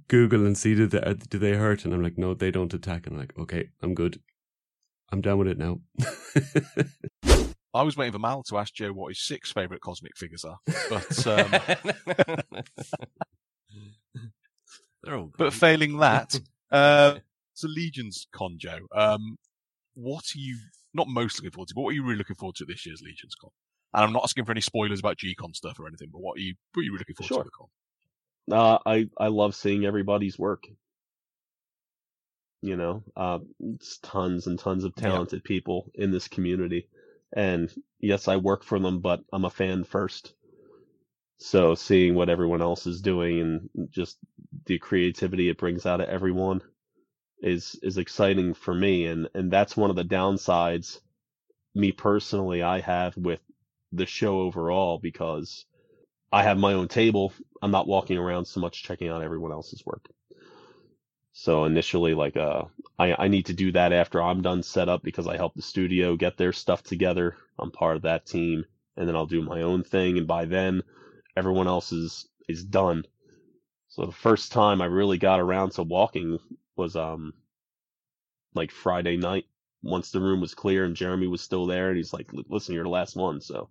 Google and see do they do they hurt, and I'm like, "No, they don't attack." And I'm like, "Okay, I'm good. I'm done with it now." I was waiting for Mal to ask Joe what his six favourite cosmic figures are, but um, They're all but failing that, uh, it's a Legions con, Joe. Um, what are you not most looking forward to? But what are you really looking forward to at this year's Legions con? And I'm not asking for any spoilers about G-Con stuff or anything, but what are you what are you really looking forward Sure. to the con? Uh, I I love seeing everybody's work. You know, uh, it's tons and tons of Yeah. talented people in this community, and yes, I work for them, but I'm a fan first. So seeing what everyone else is doing and just the creativity it brings out of everyone is is exciting for me, and and that's one of the downsides, me personally, I have with the show overall because I have my own table. I'm not walking around so much checking out everyone else's work. So initially, like, uh, I, I need to do that after I'm done set up because I help the studio get their stuff together. I'm part of that team and then I'll do my own thing. And by then everyone else is, is done. So the first time I really got around to walking was, um, like Friday knight once the room was clear and Jeremy was still there and he's like, listen, you're the last one. So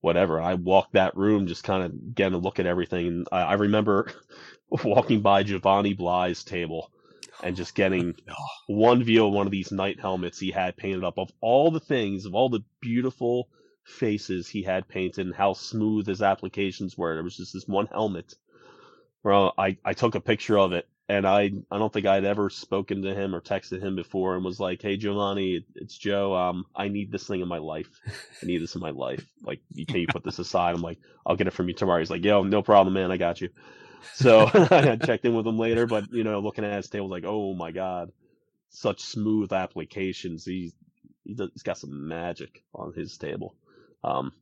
whatever. I walked that room just kind of getting a look at everything. And I, I remember walking by Giovanni Bly's table and just getting one view of one of these night helmets he had painted up of all the things, of all the beautiful faces he had painted and how smooth his applications were. There was just this one helmet where I, I took a picture of it and I, I don't think I'd ever spoken to him or texted him before and was like, Hey, Giovanni, it's Joe. Um, I need this thing in my life. I need this in my life. Like, you- can you put this aside? I'm like, I'll get it from you tomorrow. He's like, yo, no problem, man. I got you. So I checked in with him later, but you know, looking at his table, like, oh my god, such smooth applications. He's He, he's got some magic on his table. Um,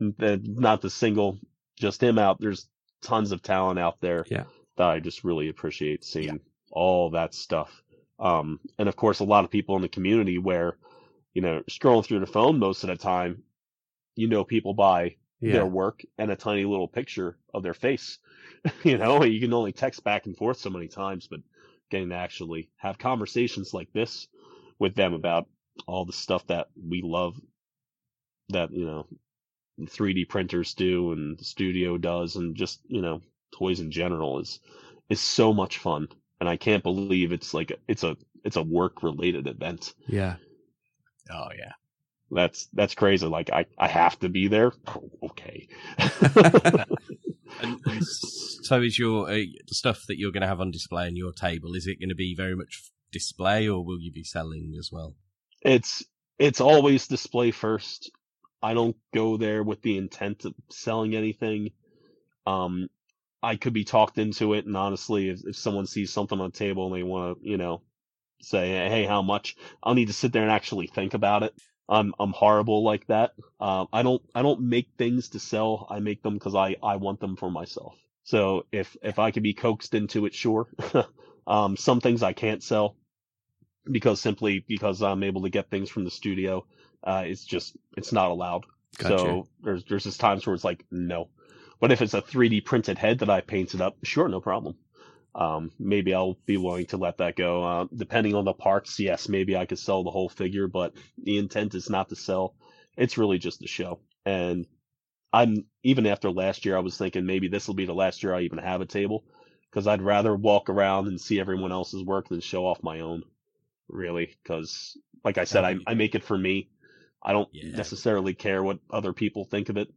not the single, just him out. There's tons of talent out there Yeah. That I just really appreciate seeing all that stuff. Um, and of course, a lot of people in the community where, you know, scrolling through the phone most of the time, you know, people buy Yeah. their work and a tiny little picture of their face. you know, you can only text back and forth so many times, but getting to actually have conversations like this with them about all the stuff that we love that, you know, 3D printers do and the studio does and just, you know, toys in general is is so much fun. And I can't believe it's like it's a it's a work related event. Yeah. oh yeah. That's that's crazy. Like I I have to be there. Oh, okay. And, and so is your uh, the stuff that you're going to have on display on your table? Is it going to be very much display, or will you be selling as well? it's it's always display first. I don't go there with the intent of selling anything. Um, I could be talked into it, and honestly, if, if someone sees something on the table and they want to, you know, say, "Hey, how much?" I'll need to sit there and actually think about it. I'm I'm horrible like that. Um, I don't I don't make things to sell. I make them because I I want them for myself. So if if I could be coaxed into it, sure. um, some things I can't sell because simply because I'm able to get things from the studio. Uh, it's just it's not allowed. Gotcha. So there's there's just times where it's like no, but if it's a 3D printed head that I painted up, sure, no problem. Um, maybe I'll be willing to let that go. Uh, depending on the parts, yes, maybe I could sell the whole figure, but the intent is not to sell. It's really just a show. And I'm even after last year, I was thinking maybe this will be the last year I even have a table because I'd rather walk around and see everyone else's work than show off my own. Really, because like I said, I, I make it for me. I don't Yeah. necessarily care what other people think of it.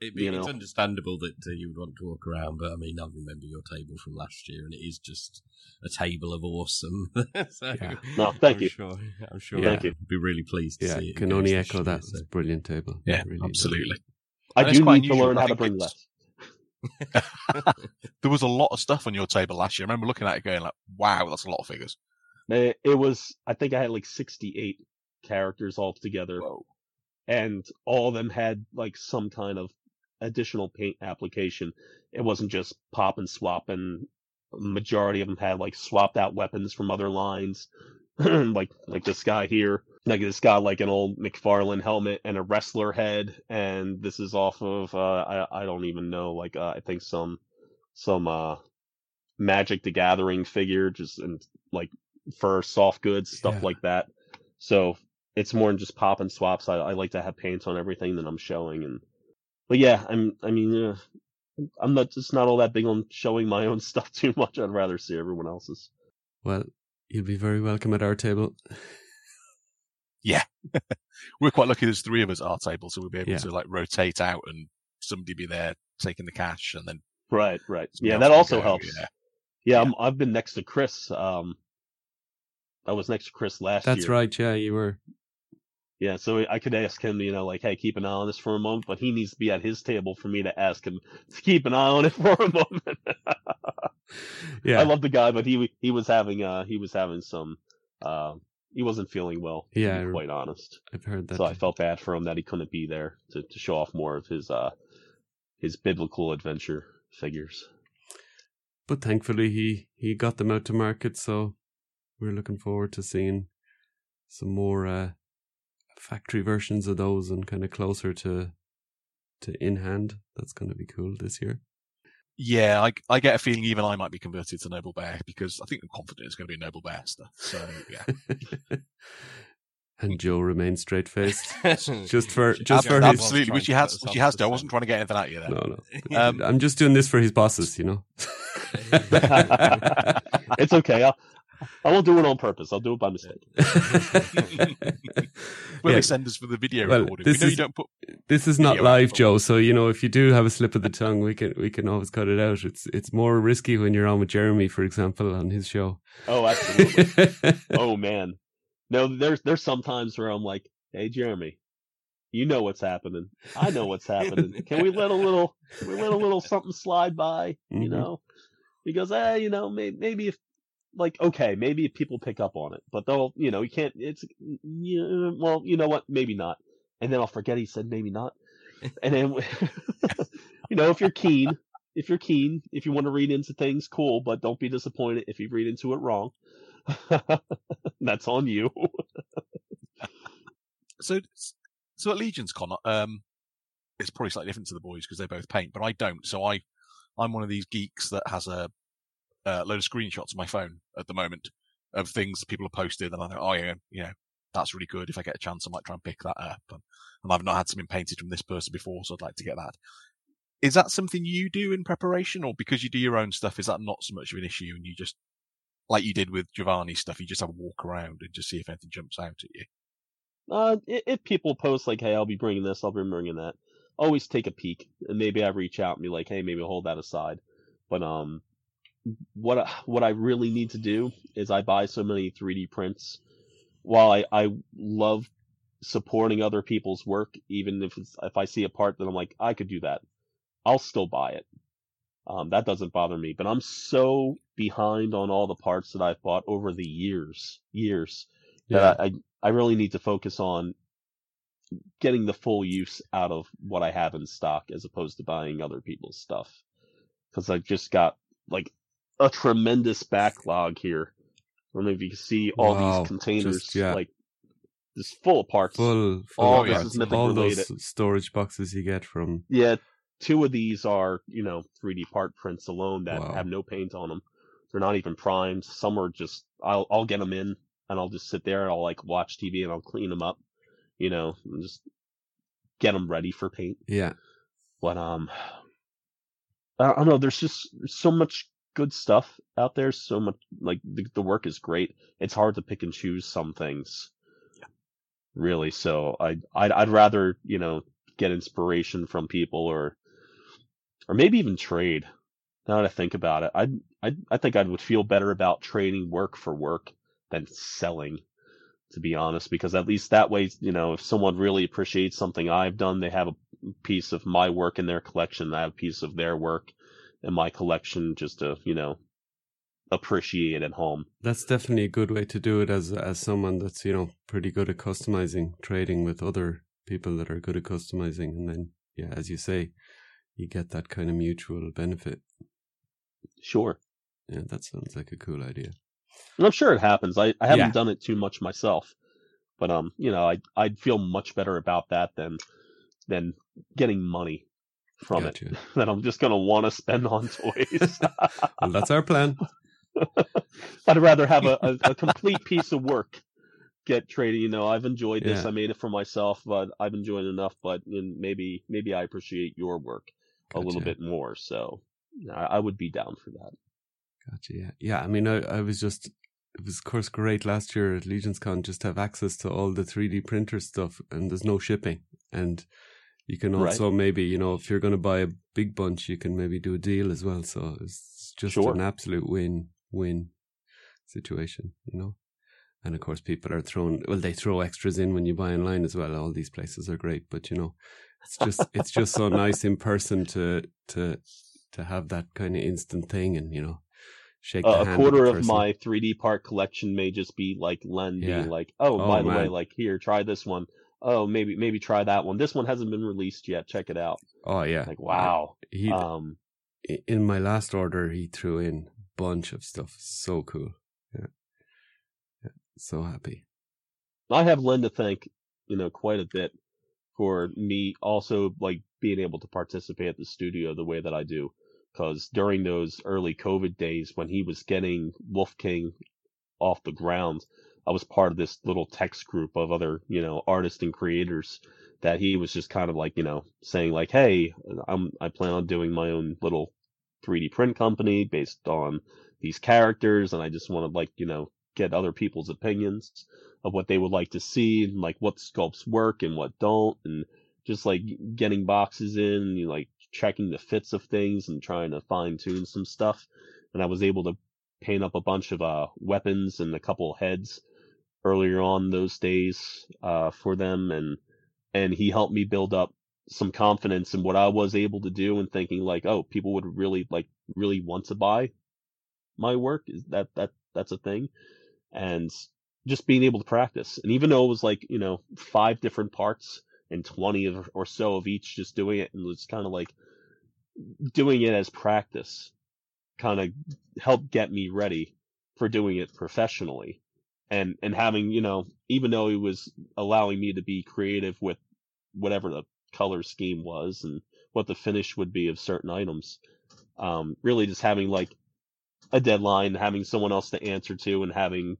It, You it's know. understandable that uh, you would want to walk around, but I mean, I remember your table from last year, and it is just a table of awesome. so, Yeah. No, thank I'm you. Sure, I'm sure. Thank you. I'd Be really pleased to Yeah. see it. Can only echo year, that. so. It's a brilliant table. Yeah, Really absolutely. I And do quite need to learn how to bring that. There was a lot of stuff on your table last year. I remember looking at it going like, wow, that's a lot of figures. It, it was, I think I had like 68 characters all together, Whoa. and all of them had like some kind of additional paint application. It wasn't just pop and swap, and majority of them had like swapped out weapons from other lines, like like this guy here. Like this guy, like an old McFarlane helmet and a wrestler head, and this is off of uh, I I don't even know, like uh, I think some some uh Magic the Gathering figure, just and like fur, soft goods, stuff Yeah. like that. So it's more than just pop and swaps. I, I like to have paints on everything that I'm showing, and but yeah, I'm I mean, uh, I'm not just not all that big on showing my own stuff too much. I'd rather see everyone else's. Well, you'll be very welcome at our table. Yeah, we're quite lucky. There's three of us at our table, so we'll be able Yeah. to like rotate out and somebody be there taking the cash, and then Right, right. Yeah, that also go, helps. Yeah. Yeah, I'm, I've been next to Chris. Um, I was next to Chris last year. That's right. Yeah, you were. Yeah, so I could ask him, you know, like, hey, keep an eye on this for a moment, but he needs to be at his table for me to ask him to keep an eye on it for a moment. Yeah, I love the guy, but he he was having uh he was having some uh he wasn't feeling well. to Yeah, be quite honest. I've heard that. So I felt bad for him that he couldn't be there to, to show off more of his uh his biblical adventure figures. but thankfully, he he got them out to market, so we're looking forward to seeing some more uh, factory versions of those and kind of closer to to in hand. That's going to be cool this year. Yeah, I, I get a feeling even I might be converted to Noble Bear because I think I'm confident it's going to be Noble Bear stuff. So yeah, and Joe remains straight faced. just Just for Just just for Ab- his absolutely, which he has, which he has done. I wasn't trying to get anything at you there. no no. Um, I'm just doing this for his bosses, you know. it's okay. I'll, I won't do it on purpose. I'll do it by mistake. Will Yeah. they send us for the video Well, recording? We this know is- you don't put. this is not live, output. Joe. So you know, if you do have a slip of the tongue, we can we can always cut it out. It's it's more risky when you're on with Jeremy, for example, on his show. Oh, absolutely. oh man. No, there's there's some times where I'm like, hey Jeremy, you know what's happening. I know what's happening. Can we let a little we let a little something slide by? You Mhm. know? He goes, eh, you know, maybe maybe if like okay, maybe people pick up on it, but they'll, you know, you can't. It's, yeah, well, you know what? Maybe not. And then I'll forget he said maybe not. And then, you know, if you're keen, if you're keen, if you want to read into things, cool, but don't be disappointed if you read into it wrong. That's on you. So, so at Legions Con, um, it's probably slightly different to the boys because they both paint, but I don't. So I, I'm one of these geeks that has a, a load of screenshots on my phone at the moment of things people have posted, and I think, oh yeah, you know, that's really good. If I get a chance, I might try and pick that up. And, and I've not had something painted from this person before, so I'd like to get that. Is that something you do in preparation, or because you do your own stuff, is that not so much of an issue, and you just like you did with Giovanni's stuff, you just have a walk around and just see if anything jumps out at you? Uh, if people post like, "Hey, I'll be bringing this," I'll be bringing that. Always take a peek, and maybe I reach out and be like, "Hey, maybe hold that aside." But um, what I, what I really need to do is I buy so many 3D prints. While I I love supporting other people's work, even if it's if I see a part that I'm like, I could do that, I'll still buy it. Um, that doesn't bother me. But I'm so behind on all the parts that I've bought over the years, years Yeah. that I, I I really need to focus on getting the full use out of what I have in stock as opposed to buying other people's stuff. Because I've just got like a tremendous backlog here. I don't know if you can see all Wow, these containers, just- yeah. like just full of parts. full, full All of this parts, all related. those storage boxes you get from. Yeah, two of these are you know 3D part prints alone that Wow. have no paint on them. They're not even primed. Some are just I'll I'll get them in and I'll just sit there and I'll like watch TV and I'll clean them up, you know, and just get them ready for paint. Yeah, But um, I don't know. There's just so much good stuff out there. So much like the the work is great. It's hard to pick and choose some things. Really, so I I'd, I'd rather you know get inspiration from people or or maybe even trade. Now that I think about it, I I I think I would feel better about trading work for work than selling. To be honest, because at least that way, you know, if someone really appreciates something I've done, they have a piece of my work in their collection. I have a piece of their work in my collection just to, you know, appreciate at home. that's definitely a good way to do it as as someone that's you know pretty good at customizing, trading with other people that are good at customizing, and then yeah, as you say, you get that kind of mutual benefit. Sure. Yeah, that sounds like a cool idea. And I'm sure it happens. I, I haven't Yeah. done it too much myself, but um, you know, I I'd feel much better about that than than getting money from Gotcha. it that I'm just gonna want to spend on toys. Well, that's our plan. I'd rather have a, a, a complete piece of work get traded. You know, I've enjoyed this. Yeah. I made it for myself, but I've enjoyed enough. But maybe maybe I appreciate your work a little bit more. So I, I would be down for that. Gotcha. Yeah, yeah. I mean, I, I was just it was of course great last year at Legions Con just to have access to all the three D printer stuff, and there's no shipping, and you can Right. also maybe you know if you're going to buy a big bunch, you can maybe do a deal as well. So it's just Sure. an absolute win win situation, you know. And of course, people are throwing well, they throw extras in when you buy online as well. All these places are great, but you know, it's just it's just so nice in person to to to have that kind of instant thing, and you know, Uh, a quarter the of my 3D part collection may just be like Len Yeah. being like, "Oh, Oh, by the way, like here, try this one. Oh, maybe maybe try that one. This one hasn't been released yet. Check it out." Oh yeah, Like, wow. He Um, in my last order, he threw in a bunch of stuff. So cool. Yeah, yeah. so happy. I have Len to thank, you know, quite a bit for me also like being able to participate at the studio the way that I do. Because during those early COVID days when he was getting Wolf King off the ground, I was part of this little text group of other, you know, artists and creators that he was just kind of like, you know, saying like, "Hey, I'm I plan on doing my own little 3D print company based on these characters, and I just want to like, you know, get other people's opinions of what they would like to see and like what sculpts work and what don't, and just like getting boxes in, you know, like checking the fits of things and trying to fine tune some stuff. And I was able to paint up a bunch of uh weapons and a couple heads earlier on those days uh for them and and he helped me build up some confidence in what I was able to do and thinking like, oh, people would really like really want to buy my work. Is that that that's a thing? And just being able to practice. And even though it was like, you know, five different parts and 20 of, or so of each just doing it and it was kind of like doing it as practice kind of helped get me ready for doing it professionally and and having you know even though he was allowing me to be creative with whatever the color scheme was and what the finish would be of certain items um really just having like a deadline having someone else to answer to and having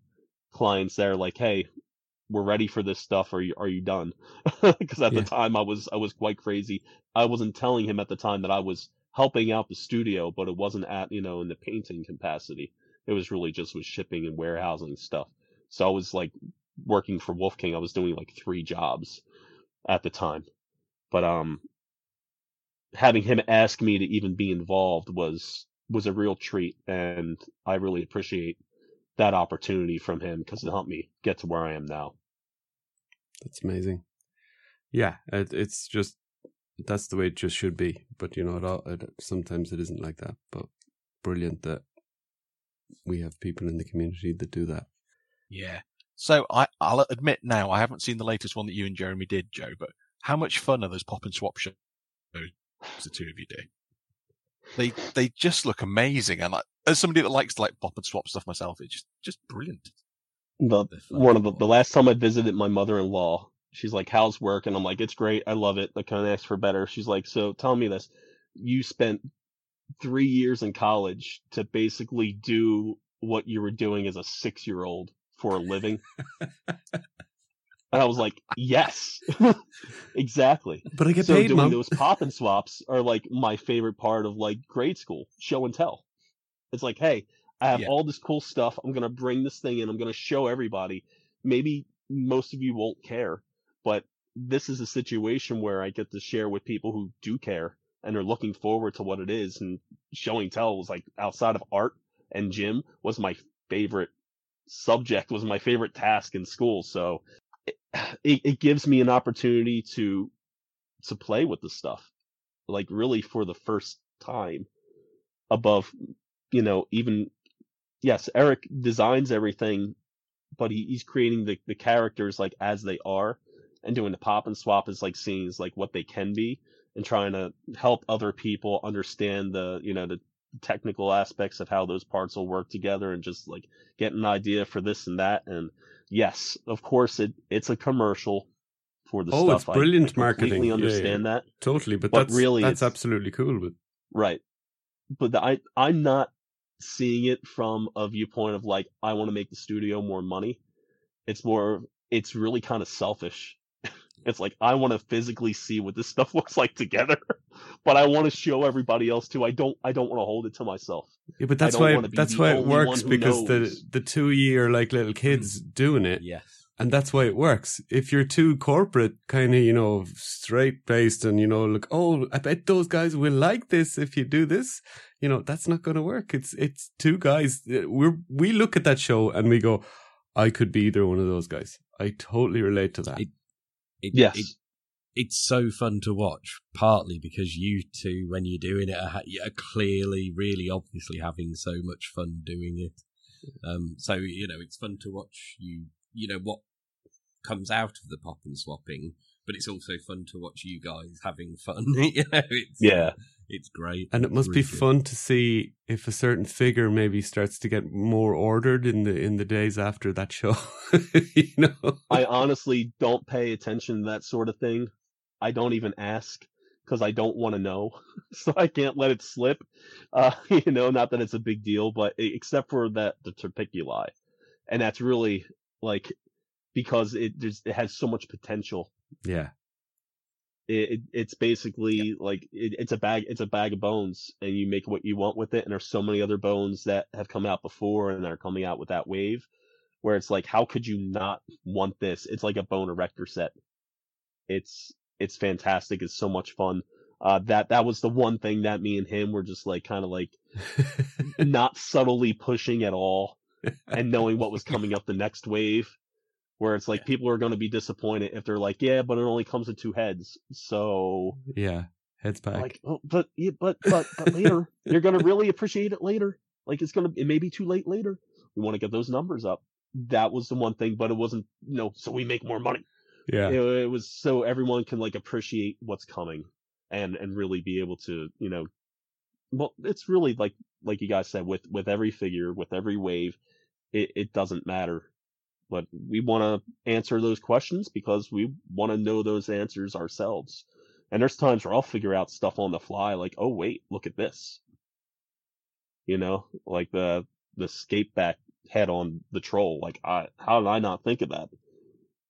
clients there like hey we're ready for this stuff. Are you are you done? Because at Yeah. the time i was i was quite crazy. I wasn't telling him at the time that i was helping out the studio but it wasn't at you know in the painting capacity. It was really just with shipping and warehousing stuff so i was like working for wolf king i was doing like three jobs at the time but um having him ask me to even be involved was was a real treat and i really appreciate that opportunity from him because it helped me get to where i am now That's amazing. Yeah, it, it's just that's the way it just should be. But you know, it, all, it sometimes it isn't like that. But brilliant that we have people in the community that do that. Yeah. So I, I'll admit now, I haven't seen the latest one that you and Jeremy did, Joe. But how much fun are those pop and swap shows the two of you do? They they just look amazing, and like, as somebody that likes to like pop and swap stuff myself, it's just just brilliant. the one of the, the last time I visited my mother-in-law, she's like, "How's work?" And I'm like, "It's great. I love it. I can't ask for better." She's like, "So tell me this: you spent three years in college to basically do what you were doing as a six-year-old for a living?" and I was like, "Yes, exactly." But I get so paid, doing mom. those pop and swaps are like my favorite part of like grade school show and tell it's like hey i have Yeah. all this cool stuff i'm gonna bring this thing in i'm gonna show everybody maybe most of you won't care but this is a situation where i get to share with people who do care and are looking forward to what it is and showing tell was like outside of art and gym was my favorite subject was my favorite task in school. So it, it, gives me an opportunity to to play with the stuff like really for the first time above you know even yes eric designs everything but he, he's creating the, the characters like as they are and doing the pop and swap is like seeing is like what they can be and trying to help other people understand the you know the technical aspects of how those parts will work together and just like get an idea for this and that and yes of course it it's a commercial for the Oh, stuff it's I- brilliant I, completely marketing. Yeah, yeah. understand that Totally, but, But that's really that's absolutely cool. But Right. But the, I I'm not seeing it from a viewpoint of like I want to make the studio more money. It's more it's really kind of selfish. It's like I want to physically see what this stuff looks like together, but I want to show everybody else too. I don't I don't want to hold it to myself. Yeah, but that's why that's why it works because the knows. the two year like little hmm. kids doing it, Yes. and that's why it works. If you're too corporate, kind of you know straight based, and you know like oh I bet those guys will like this if you do this, you know that's not going to work. It's it's two guys. Uh, we're, we look at that show and we go, I could be either one of those guys. I totally relate to that. It- It, Yes. It, it's so fun to watch, partly because you two, when you're doing it, are, are clearly, really obviously having so much fun doing it. Um, so, you know, it's fun to watch you, you know, what comes out of the pop and swapping, but it's also fun to watch you guys having fun. you know, it's, Yeah. It's great. And it must be good. fun to see if a certain figure maybe starts to get more ordered in the in the days after that show. you know, I honestly don't pay attention to that sort of thing. I don't even ask because I don't want to know, so I can't let it slip. Uh, you know, not that it's a big deal, but except for that the Terpiculi, and that's really like because it just it has so much potential. yeah, It, it it's basically like it, it's a bag it's a bag of bones, and you make what you want with it. And there's so many other bones that have come out before and are coming out with that wave, where it's like, how could you not want this? It's like a bone erector set. It's it's fantastic. It's so much fun. Uh, that that was the one thing that me and him were just like kind of like not subtly pushing at all, and knowing what was coming up the next wave. Where it's like people are going to be disappointed if they're like, yeah, but it only comes with two heads. So yeah. Heads back. like, oh, but yeah, but but but later you're gonna really appreciate it later. Like it's gonna it may be too late later. We want to get those numbers up. That was the one thing, but it wasn't you know so we make more money. yeah, It, it was so everyone can like appreciate what's coming and and really be able to you know. Well, it's really like like you guys said with with every figure with every wave, it it doesn't matter. But we want to answer those questions because we want to know those answers ourselves. And there's times where I'll figure out stuff on the fly, like, oh wait, look at this. You know, like the the scape back head on the troll. Like, I how did I not think of that?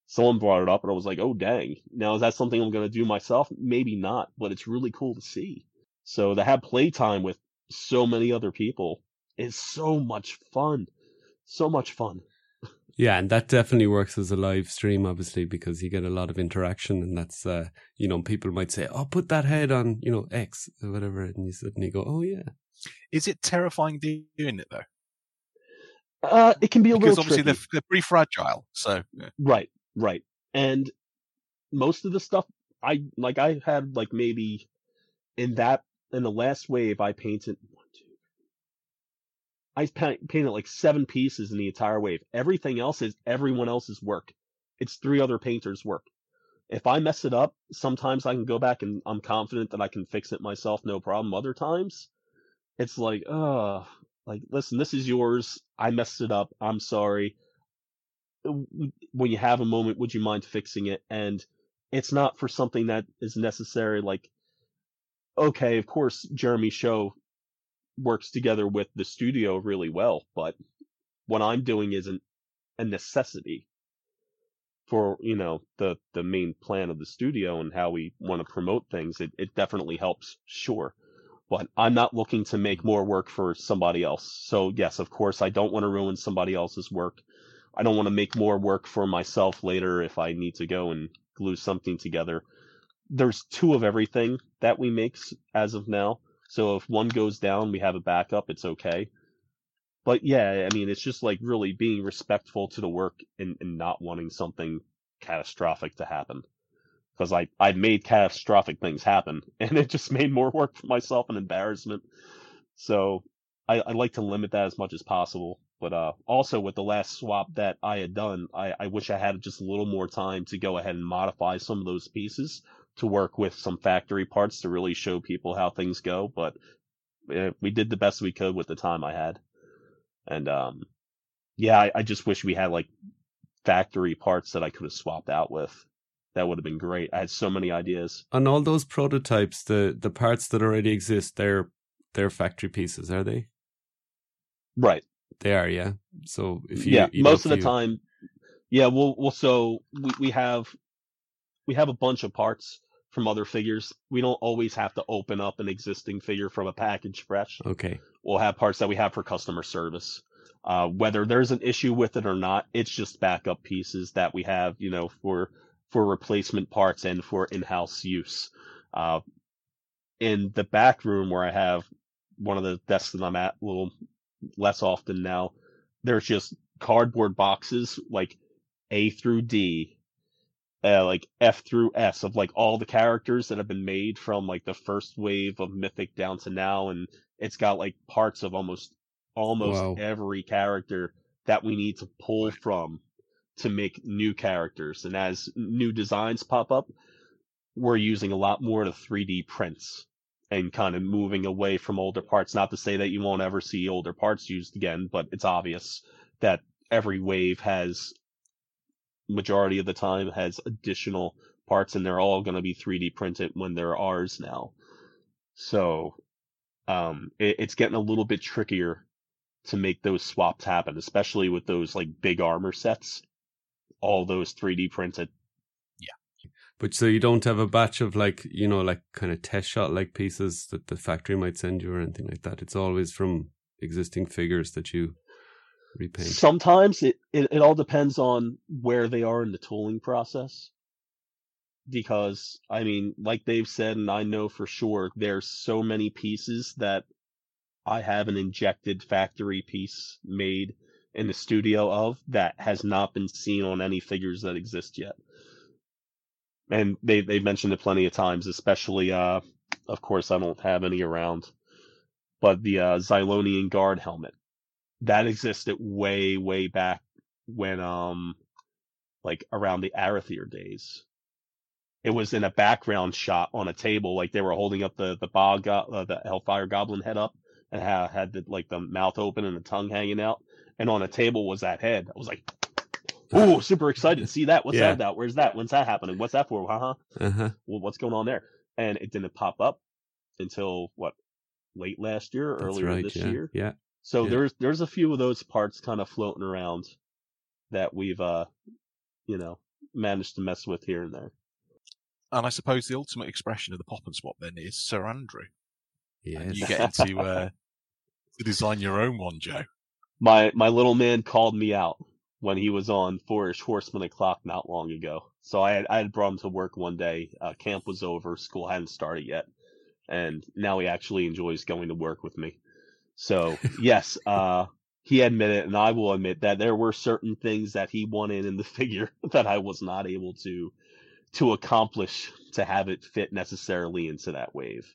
Someone brought it up, and I was like, oh dang. Now is that something I'm gonna do myself? Maybe not, but it's really cool to see. So to have playtime with so many other people is so much fun. So much fun. Yeah, and that definitely works as a live stream, obviously, because you get a lot of interaction, and that's uh, you know, people might say, "Oh, put that head on, you know, X or whatever," and you suddenly go, "Oh yeah, Is it terrifying doing it though? Uh, it can be a Because little obviously tricky. they're, they're pretty fragile. So yeah. Right, right. And most of the stuff I like I had like maybe in that in the last wave I painted one, two, I painted like seven pieces in the entire wave. Everything else is everyone else's work. It's three other painters' work. If I mess it up, sometimes I can go back and I'm confident that I can fix it myself, no problem. Other times, it's like, oh, like listen, this is yours. I messed it up. I'm sorry when you have a moment, would you mind fixing it? And it's not for something that is necessary. Like, okay, of course, Jeremy show works together with the studio really well, but what I'm doing isn't a necessity for, you know, the, the main plan of the studio and how we want to promote things. It, it definitely helps, sure. But I'm not looking to make more work for somebody else. So yes, of course, I don't want to ruin somebody else's work. I don't want to make more work for myself later if I need to go and glue something together. There's two of everything that we make as of now. So if one goes down, we have a backup. It's okay. But yeah, I mean, it's just like really being respectful to the work and, and not wanting something catastrophic to happen. Because I, I've made catastrophic things happen and it just made more work for myself and embarrassment. So I, I like to limit that as much as possible. But uh, also with the last swap that I had done, I, I wish I had just a little more time to go ahead and modify some of those pieces to work with some factory parts to really show people how things go. But uh, we did the best we could with the time I had. And um, yeah, I, I just wish we had like factory parts that I could have swapped out with. That would have been great. I had so many ideas. on all those prototypes, the the parts that already exist, they're they're factory pieces, are they? Right. They are, yeah. So if you yeah, you know, most of the you- time, Yeah, well, well, so we, we have we have a bunch of parts from other figures. We don't always have to open up an existing figure from a package fresh. Okay. We'll have parts that we have for customer service. Uh, whether there's an issue with it or not, it's just backup pieces that we have, you know, for for replacement parts and for in-house use. Uh, in the back room where I have one of the desks that I'm at a little less often now, there's just cardboard boxes like A through D, uh, like F through S of like all the characters that have been made from like the first wave of Mythic down to now, and it's got like parts of almost almost Wow. every character that we need to pull from to make new characters. And as new designs pop up, we're using a lot more of the 3D prints and kind of moving away from older parts. Not to say that you won't ever see older parts used again, but it's obvious that every wave has majority of the time has additional parts and they're all going to be 3D printed when they're ours now. So um it, it's getting a little bit trickier to make those swaps happen, especially with those like big armor sets. All those 3D printed. Yeah. But so you don't have a batch of like, you know, like kind of test shot like pieces that the factory might send you or anything like that. It's always from existing figures that you repaint. Sometimes it, it, it all depends on where they are in the tooling process. Because, I mean, like they've said, and I know for sure, there's so many pieces that I have an injected factory piece made in the studio of that has not been seen on any figures that exist yet. And they, they mentioned it plenty of times, especially, uh, of course, I don't have any around, but the, uh, Xylonian guard helmet that existed way, way back when, um, like around the Arethyr days. It was in a background shot on a table, like they were holding up the the bog, go- uh, the Hellfire Goblin head up, and had had the, like the mouth open and the tongue hanging out, and on a table was that head. I was like, "Ooh, super excited see that! What's Yeah. that about? Where's that? When's that happening? What's that for? Huh? Uh huh. Well, what's going on there?" And it didn't pop up until what late last year, That's earlier right. this yeah. year. Yeah. So Yeah. there's there's a few of those parts kind of floating around that we've uh you know managed to mess with here and there. And I suppose the ultimate expression of the pop and swap then is Sir Andrew. Yes. And you get to uh, to design your own one, Joe. My my little man called me out when he was on Fourish Horsemen o'clock not long ago. So I had I had brought him to work one day. Uh, camp was over, school hadn't started yet, and now he actually enjoys going to work with me. So yes, uh, he admitted, and I will admit that there were certain things that he wanted in the figure that I was not able to to accomplish to have it fit necessarily into that wave.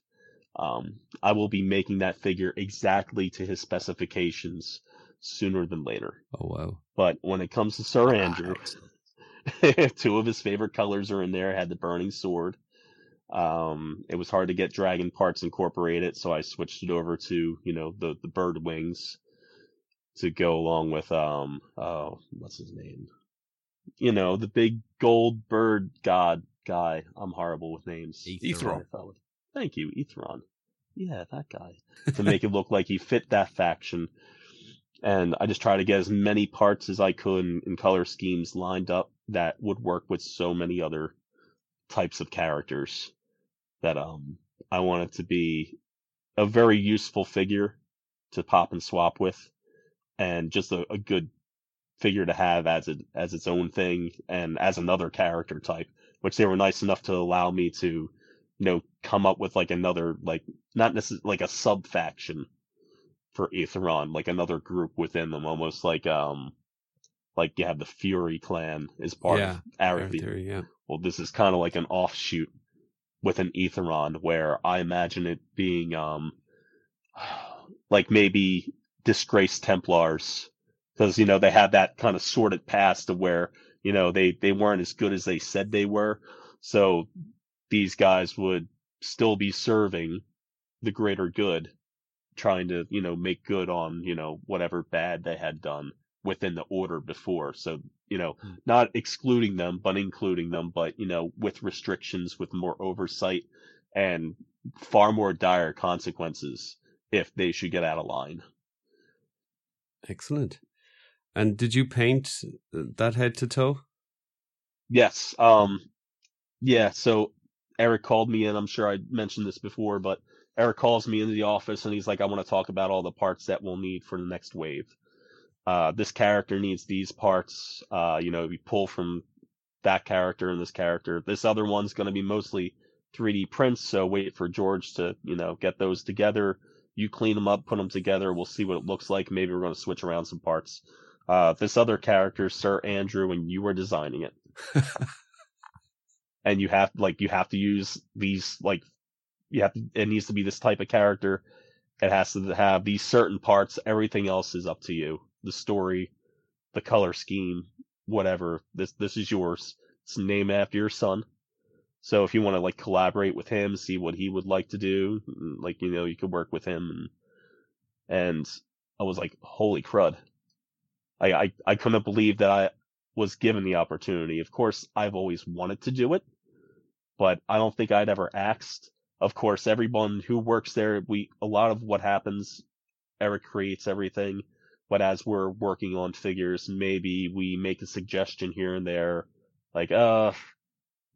Um, I will be making that figure exactly to his specifications sooner than later. oh wow. But when it comes to Sir Andrew, two of his favorite colors are in there. I had the burning sword. Um, it was hard to get dragon parts incorporated, so I switched it over to you know the the bird wings to go along with um oh what's his name? You know the big gold bird god guy. I'm horrible with names. Eathyron. Thank you, Eathyron. Yeah, that guy. to make it look like he fit that faction. And I just try to get as many parts as I could in, in color schemes lined up that would work with so many other types of characters that um I want it to be a very useful figure to pop and swap with and just a, a good figure to have as it as its own thing and as another character type, which they were nice enough to allow me to, you know, come up with like another like not necessarily like a sub faction for Eathyron, like another group within them, almost like um like you have the Fury clan as part Yeah, of Fair Arethyr. theory, yeah. Well, this is kind of like an offshoot with an Eathyron where I imagine it being um like maybe disgraced Templars. Because you know they had that kind of sordid past of where you know they they weren't as good as they said they were, so these guys would still be serving the greater good, trying to you know make good on you know whatever bad they had done within the order before. So you know Hmm. not excluding them but including them, but you know with restrictions, with more oversight, and far more dire consequences if they should get out of line. Excellent. And did you paint that head to toe? Yes. Um. Yeah. So Eric called me in. I'm sure I mentioned this before, but Eric calls me into the office and he's like, "I want to talk about all the parts that we'll need for the next wave. Uh, this character needs these parts. Uh, you know, we pull from that character and this character. This other one's going to be mostly 3D prints, so wait for George to, you know, get those together. You clean them up, put them together. We'll see what it looks like. Maybe we're going to switch around some parts. Uh, this other character, Sir Andrew, and you were designing it. and you have like you have to use these like you have to it needs to be this type of character. It has to have these certain parts. Everything else is up to you. The story, the color scheme, whatever. This this is yours. It's named after your son. So if you want to like collaborate with him, see what he would like to do, like you know, you could work with him. And, and I was like, holy crud! I, I I couldn't believe that I was given the opportunity. Of course, I've always wanted to do it, but I don't think I'd ever asked. Of course, everyone who works there, we a lot of what happens, Eric creates everything. But as we're working on figures, maybe we make a suggestion here and there, like, uh,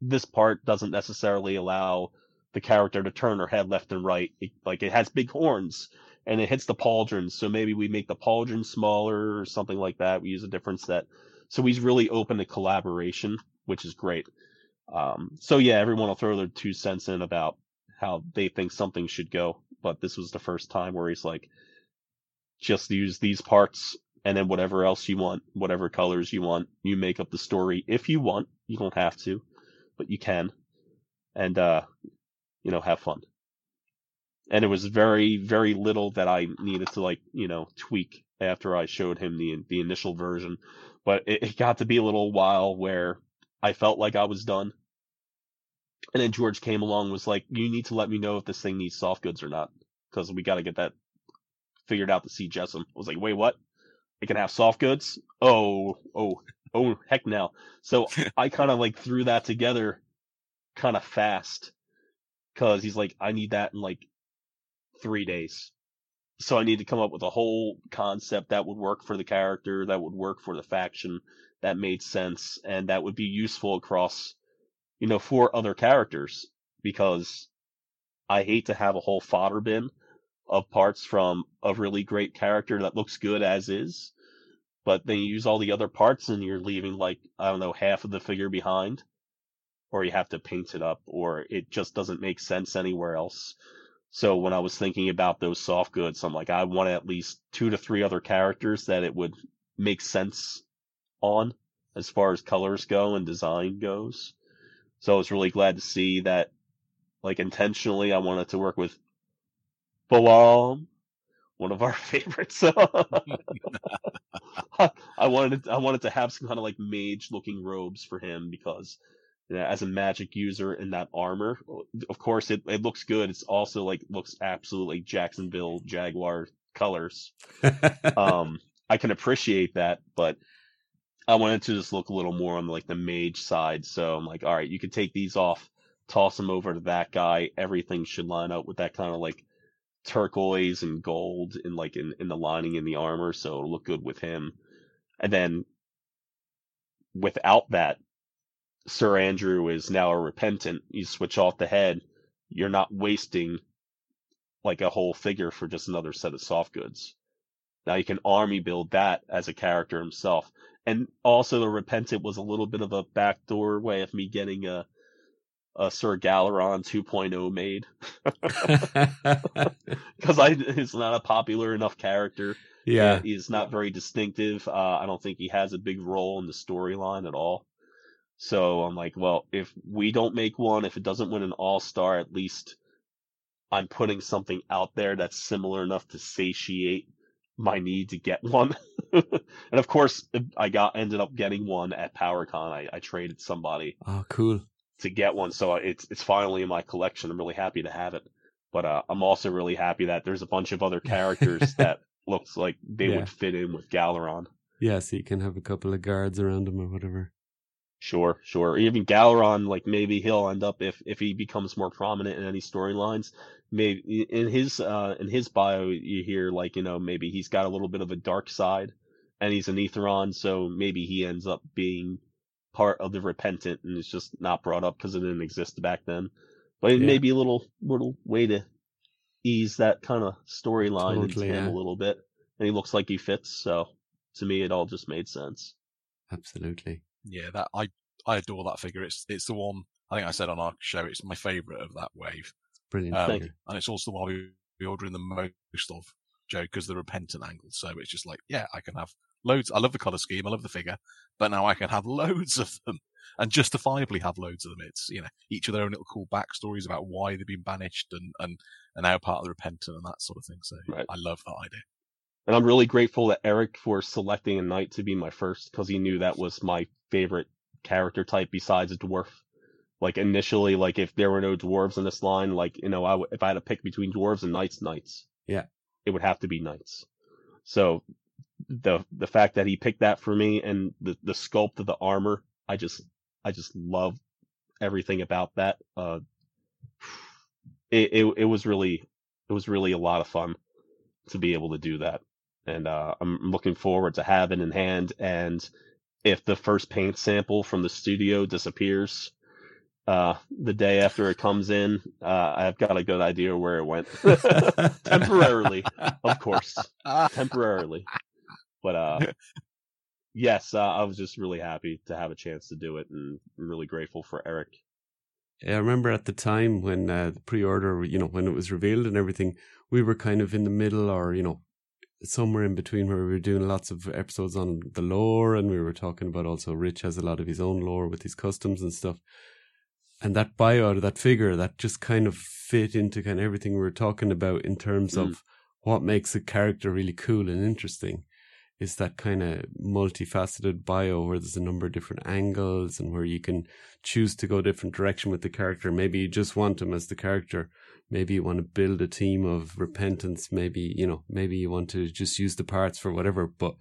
this part doesn't necessarily allow the character to turn her head left and right. It, like it has big horns and it hits the pauldrons, so maybe we make the pauldron smaller or something like that. We use a different set. So he's really open to collaboration, which is great. Um, so yeah, everyone will throw their two cents in about how they think something should go, but this was the first time where he's like, just use these parts and then whatever else you want, whatever colors you want, you make up the story if you want. You don't have to but you can, and uh, you know, have fun. And it was very, very little that I needed to like, you know, tweak after I showed him the the initial version, but it, it got to be a little while where I felt like I was done. And then George came along was like, "You need to let me know if this thing needs soft goods or not, because we got to get that figured out to see Jessam. I was like, "Wait, what? It can have soft goods? Oh, oh, oh heck no. So I kind of like threw that together kind of fast because he's like, I need that in like three days. So I need to come up with a whole concept that would work for the character, that would work for the faction, that made sense, and that would be useful across, you know, for other characters. Because I hate to have a whole fodder bin of parts from a really great character that looks good as is, but then you use all the other parts and you're leaving like I don't know half of the figure behind, or you have to paint it up, or it just doesn't make sense anywhere else. So when I was thinking about those soft goods, I'm like, I want at least two to three other characters that it would make sense on as far as colors go and design goes. So I was really glad to see that, like intentionally, I wanted to work with Balam, one of our favorites. I wanted I wanted to have some kind of like mage looking robes for him because you know, as a magic user in that armor, of course it, it looks good. It's also like looks absolutely Jacksonville Jaguar colors. um, I can appreciate that, but I wanted to just look a little more on like the mage side. So I'm like, all right, you can take these off, toss them over to that guy. Everything should line up with that kind of like turquoise and gold in like in, in the lining in the armor, so it'll look good with him. And then without that, Sir Andrew is now a repentant. You switch off the head, you're not wasting like a whole figure for just another set of soft goods. Now you can army build that as a character himself. And also the repentant was a little bit of a backdoor way of me getting a a Sir Galeron 2.0 made because I he's not a popular enough character. Yeah, he's not very distinctive. Uh, I don't think he has a big role in the storyline at all. So I'm like, well, if we don't make one, if it doesn't win an All Star, at least I'm putting something out there that's similar enough to satiate my need to get one. and of course, I got ended up getting one at PowerCon. I, I traded somebody. Oh, cool. To get one, so it's it's finally in my collection. I'm really happy to have it. But uh, I'm also really happy that there's a bunch of other characters that looks like they yeah. would fit in with Galeron. Yeah, so you can have a couple of guards around him or whatever. Sure, sure. Even Galeron, like maybe he'll end up if if he becomes more prominent in any storylines. Maybe in his uh in his bio, you hear like you know maybe he's got a little bit of a dark side, and he's an Eathyron, so maybe he ends up being part of the repentant and it's just not brought up because it didn't exist back then. But it Yeah. may be a little little way to ease that kind of storyline into him yeah. a little bit, and he looks like he fits. So to me, it all just made sense. Absolutely. Yeah, that I I adore that figure. It's it's the one I think I said on our show. It's my favourite of that wave, Brilliant um, Thank figure. and it's also the one we we ordering the most of Joe because the repentant angle. So it's just like, yeah, I can have loads. I love the color scheme. I love the figure, but now I can have loads of them and justifiably have loads of them. It's you know each of their own little cool backstories about why they've been banished and and and now part of the repentant and that sort of thing. So Right. I love that idea. And I'm really grateful to Eric for selecting a knight to be my first because he knew that was my favorite character type besides a dwarf. Like initially, like if there were no dwarves in this line, like you know, I w- if I had to pick between dwarves and knights, knights. Yeah. it would have to be knights. So the the fact that he picked that for me and the the sculpt of the armor, I just I just love everything about that. Uh, it, it it was really it was really a lot of fun to be able to do that and uh, I'm looking forward to having in hand. And if the first paint sample from the studio disappears uh, the day after it comes in, uh, I've got a good idea where it went. Temporarily, of course, temporarily. But uh, yes, uh, I was just really happy to have a chance to do it, and I'm really grateful for Eric. Yeah, I remember at the time when uh, the pre-order, you know, when it was revealed and everything, we were kind of in the middle or, you know, somewhere in between where we were doing lots of episodes on the lore and we were talking about also Rich has a lot of his own lore with his customs and stuff. And that bio of that figure, that just kind of fit into kind of everything we were talking about in terms Mm. of what makes a character really cool and interesting. Is that kind of multifaceted bio where there's a number of different angles and where you can choose to go a different direction with the character. Maybe you just want him as the character. Maybe you want to build a team of repentance. Maybe, you know, maybe you want to just use the parts for whatever, but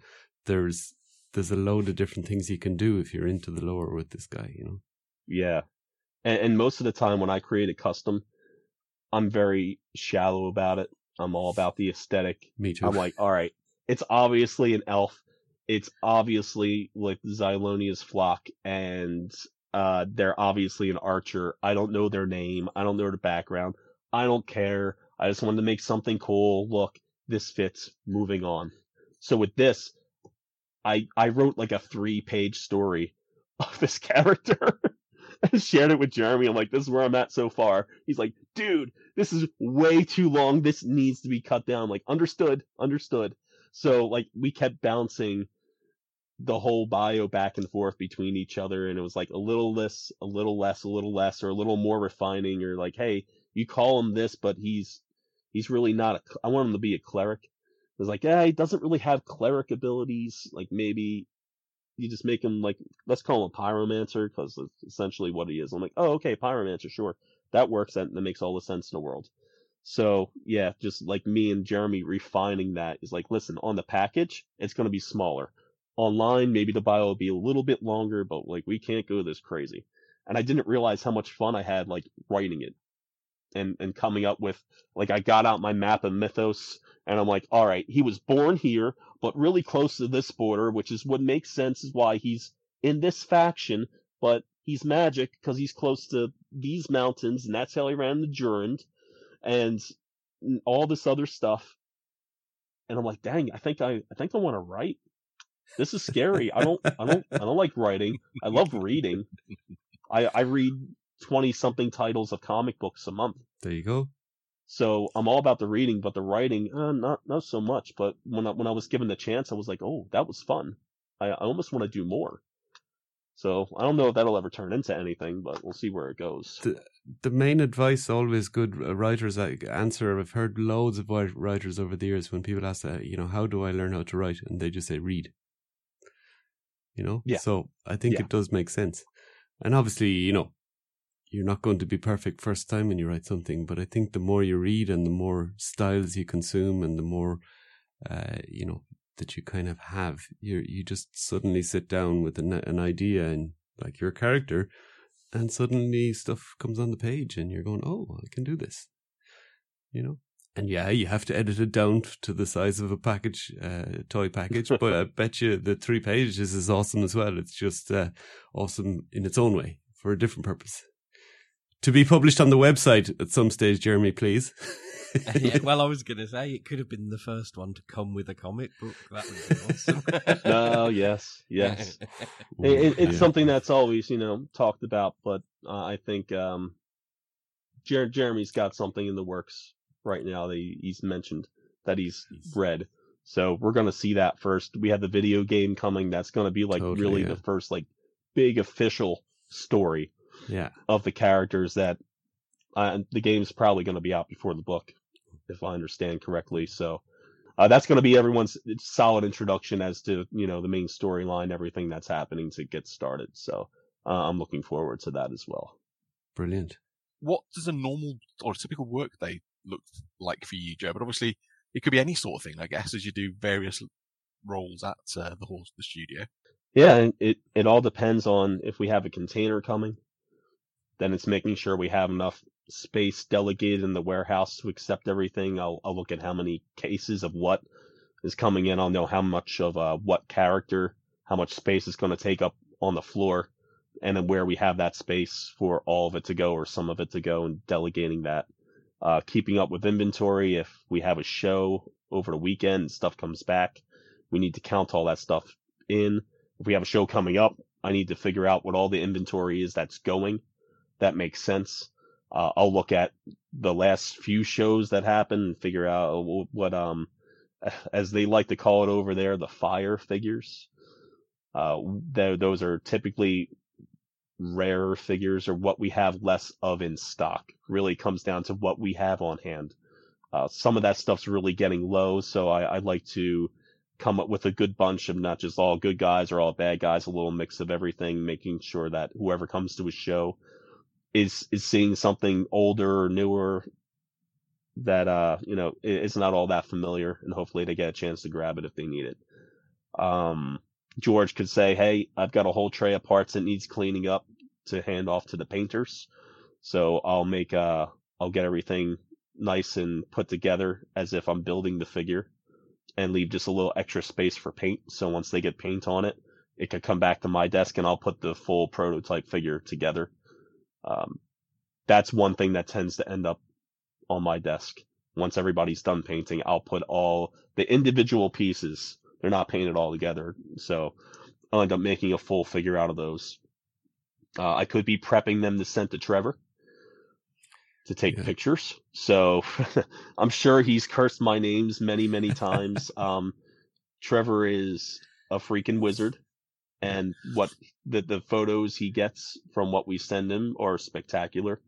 there's, there's a load of different things you can do if you're into the lore with this guy, you know? Yeah. And, and most of the time when I create a custom, I'm very shallow about it. I'm all about the aesthetic. Me too. I'm like, all right, it's obviously an elf. It's obviously like Xylona's flock, and uh, they're obviously an archer. I don't know their name. I don't know their background. I don't care. I just wanted to make something cool. Look, this fits. Moving on. So with this, I I wrote like a three page story of this character and shared it with Jeremy. I'm like, this is where I'm at so far. He's like, dude, this is way too long. This needs to be cut down. I'm like, understood, understood. So like we kept bouncing the whole bio back and forth between each other and it was like a little less a little less a little less or a little more refining or like hey you call him this but he's he's really not a i want him to be a cleric. It was like yeah he doesn't really have cleric abilities. Like maybe you just make him like let's call him a pyromancer because that's essentially what he is. I'm like oh okay pyromancer sure. That works that, that makes all the sense in the world so yeah just like me and jeremy refining that is like listen on the package it's going to be smaller. Online maybe the bio will be a little bit longer but like we can't go this crazy. And i didn't realize how much fun i had like writing it and and coming up with like i got out my map of mythos and i'm like all right he was born here but really close to this border which is what makes sense is why he's in this faction but he's magic because he's close to these mountains and that's how he ran the Durand and all this other stuff and i'm like dang i think i i think i want to write this is scary. I don't, I don't, I don't like writing. I love reading. I, I read 20 something titles of comic books a month. There you go. So I'm all about the reading, but the writing, uh, not, not so much. But when I, when I was given the chance, I was like, oh, that was fun. I, I almost want to do more. So I don't know if that'll ever turn into anything, but we'll see where it goes. The, main advice always good writers answer. I've heard loads of writers over the years when people ask, uh, you know, how do I learn how to write? And they just say, read. You know? Yeah. So I think Yeah. it does make sense. And obviously, you know, you're not going to be perfect first time when you write something, but I think the more you read and the more styles you consume and the more, uh, you know, that you kind of have, you you just suddenly sit down with an, an idea and like your character, and suddenly stuff comes on the page and you're going, oh, I can do this. You know? And yeah, you have to edit it down to the size of a package, uh, toy package. but I bet you the three pages is awesome as well. It's just uh, awesome in its own way for a different purpose. To be published on the website at some stage, Jeremy, please. yeah, well, I was going to say it could have been the first one to come with a comic book. That would be awesome. no, yes, yes. It, it, it's Yeah. something that's always, you know, talked about, but uh, I think um, Jer- Jeremy's got something in the works right now that he, he's mentioned that he's read. So we're gonna see that first. We have the video game coming. That's gonna be like Totally, really yeah. the first like big official story Yeah. of the characters that uh, the game's probably going to be out before the book, if I understand correctly. So uh, that's going to be everyone's solid introduction as to you know the main storyline, everything that's happening to get started. So uh, I'm looking forward to that as well. Brilliant. What does a normal or typical workday look like for you, Joe? But obviously, it could be any sort of thing, I guess, as you do various roles at uh, the horse, the studio. Yeah, it it all depends on if we have a container coming. Then it's making sure we have enough space delegated in the warehouse to accept everything. I'll I'll look at how many cases of what is coming in. I'll know how much of uh, what character, how much space it's going to take up on the floor, and then where we have that space for all of it to go or some of it to go, and delegating that. Uh, keeping up with inventory. If we have a show over the weekend and stuff comes back, we need to count all that stuff in if we have a show coming up, I need to figure out what all the inventory is that's going. That makes sense. Uh, I'll look at the last few shows that happened and figure out what, um, as they like to call it over there, the fire figures. Uh, th- those are typically rarer figures or what we have less of in stock. Really comes down to what we have on hand. Uh, some of that stuff's really getting low, so I, I like to come up with a good bunch of not just all good guys or all bad guys, a little mix of everything, making sure that whoever comes to a show is is seeing something older or newer that uh you know i- is not all that familiar, and hopefully they get a chance to grab it if they need it. Um, George could say, "Hey, I've got a whole tray of parts that needs cleaning up to hand off to the painters, so I'll make uh I'll get everything nice and put together as if I'm building the figure." and leave just a little extra space for paint. So once they get paint on it, it could come back to my desk and I'll put the full prototype figure together. Um, that's one thing that tends to end up on my desk. Once everybody's done painting, I'll put all the individual pieces. They're not painted all together. So I'll end up making a full figure out of those. Uh, I could be prepping them to send to Trevor to take Yeah. pictures. So I'm sure he's cursed my names many, many times. um, Trevor is a freaking wizard, and what the the photos he gets from what we send him are spectacular,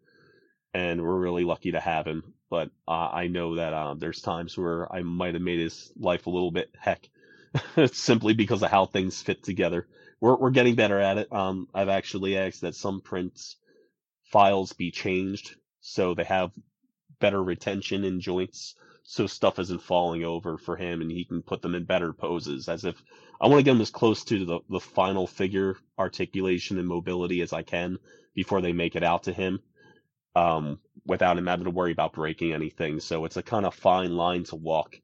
and we're really lucky to have him. But uh, I know that uh, there's times where I might have made his life a little bit heck, simply because of how things fit together. We're we're getting better at it. Um, I've actually asked that some prints files be changed so they have better retention in joints so stuff isn't falling over for him and he can put them in better poses as if I want to get him as close to the, the final figure articulation and mobility as I can before they make it out to him um, without him having to worry about breaking anything. So it's a kind of fine line to walk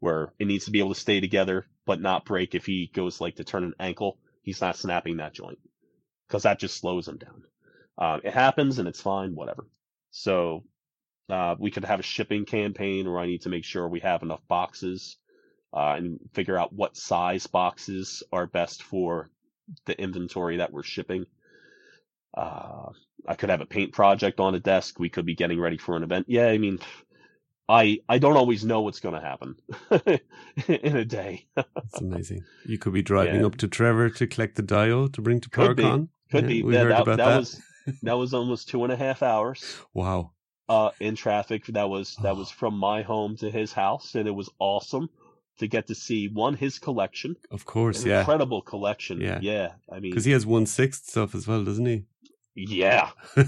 where it needs to be able to stay together but not break if he goes like to turn an ankle. He's not snapping that joint because that just slows him down. Uh, it happens and it's fine, whatever. So uh, we could have a shipping campaign where I need to make sure we have enough boxes uh, and figure out what size boxes are best for the inventory that we're shipping. Uh, I could have a paint project on a desk. We could be getting ready for an event. Yeah, I mean, I I don't always know what's going to happen in a day. That's amazing. You could be driving Yeah. up to Trevor to collect the dio to bring to Could be. Could Yeah, be. We Yeah, heard that, about that that. was that was almost two and a half hours. Wow. Uh, in traffic. That was that Oh. was from my home to his house, and it was awesome to get to see one his collection, Of course, yeah. incredible collection. Yeah. yeah. I mean, Because he has one sixth stuff as well, doesn't he? yeah,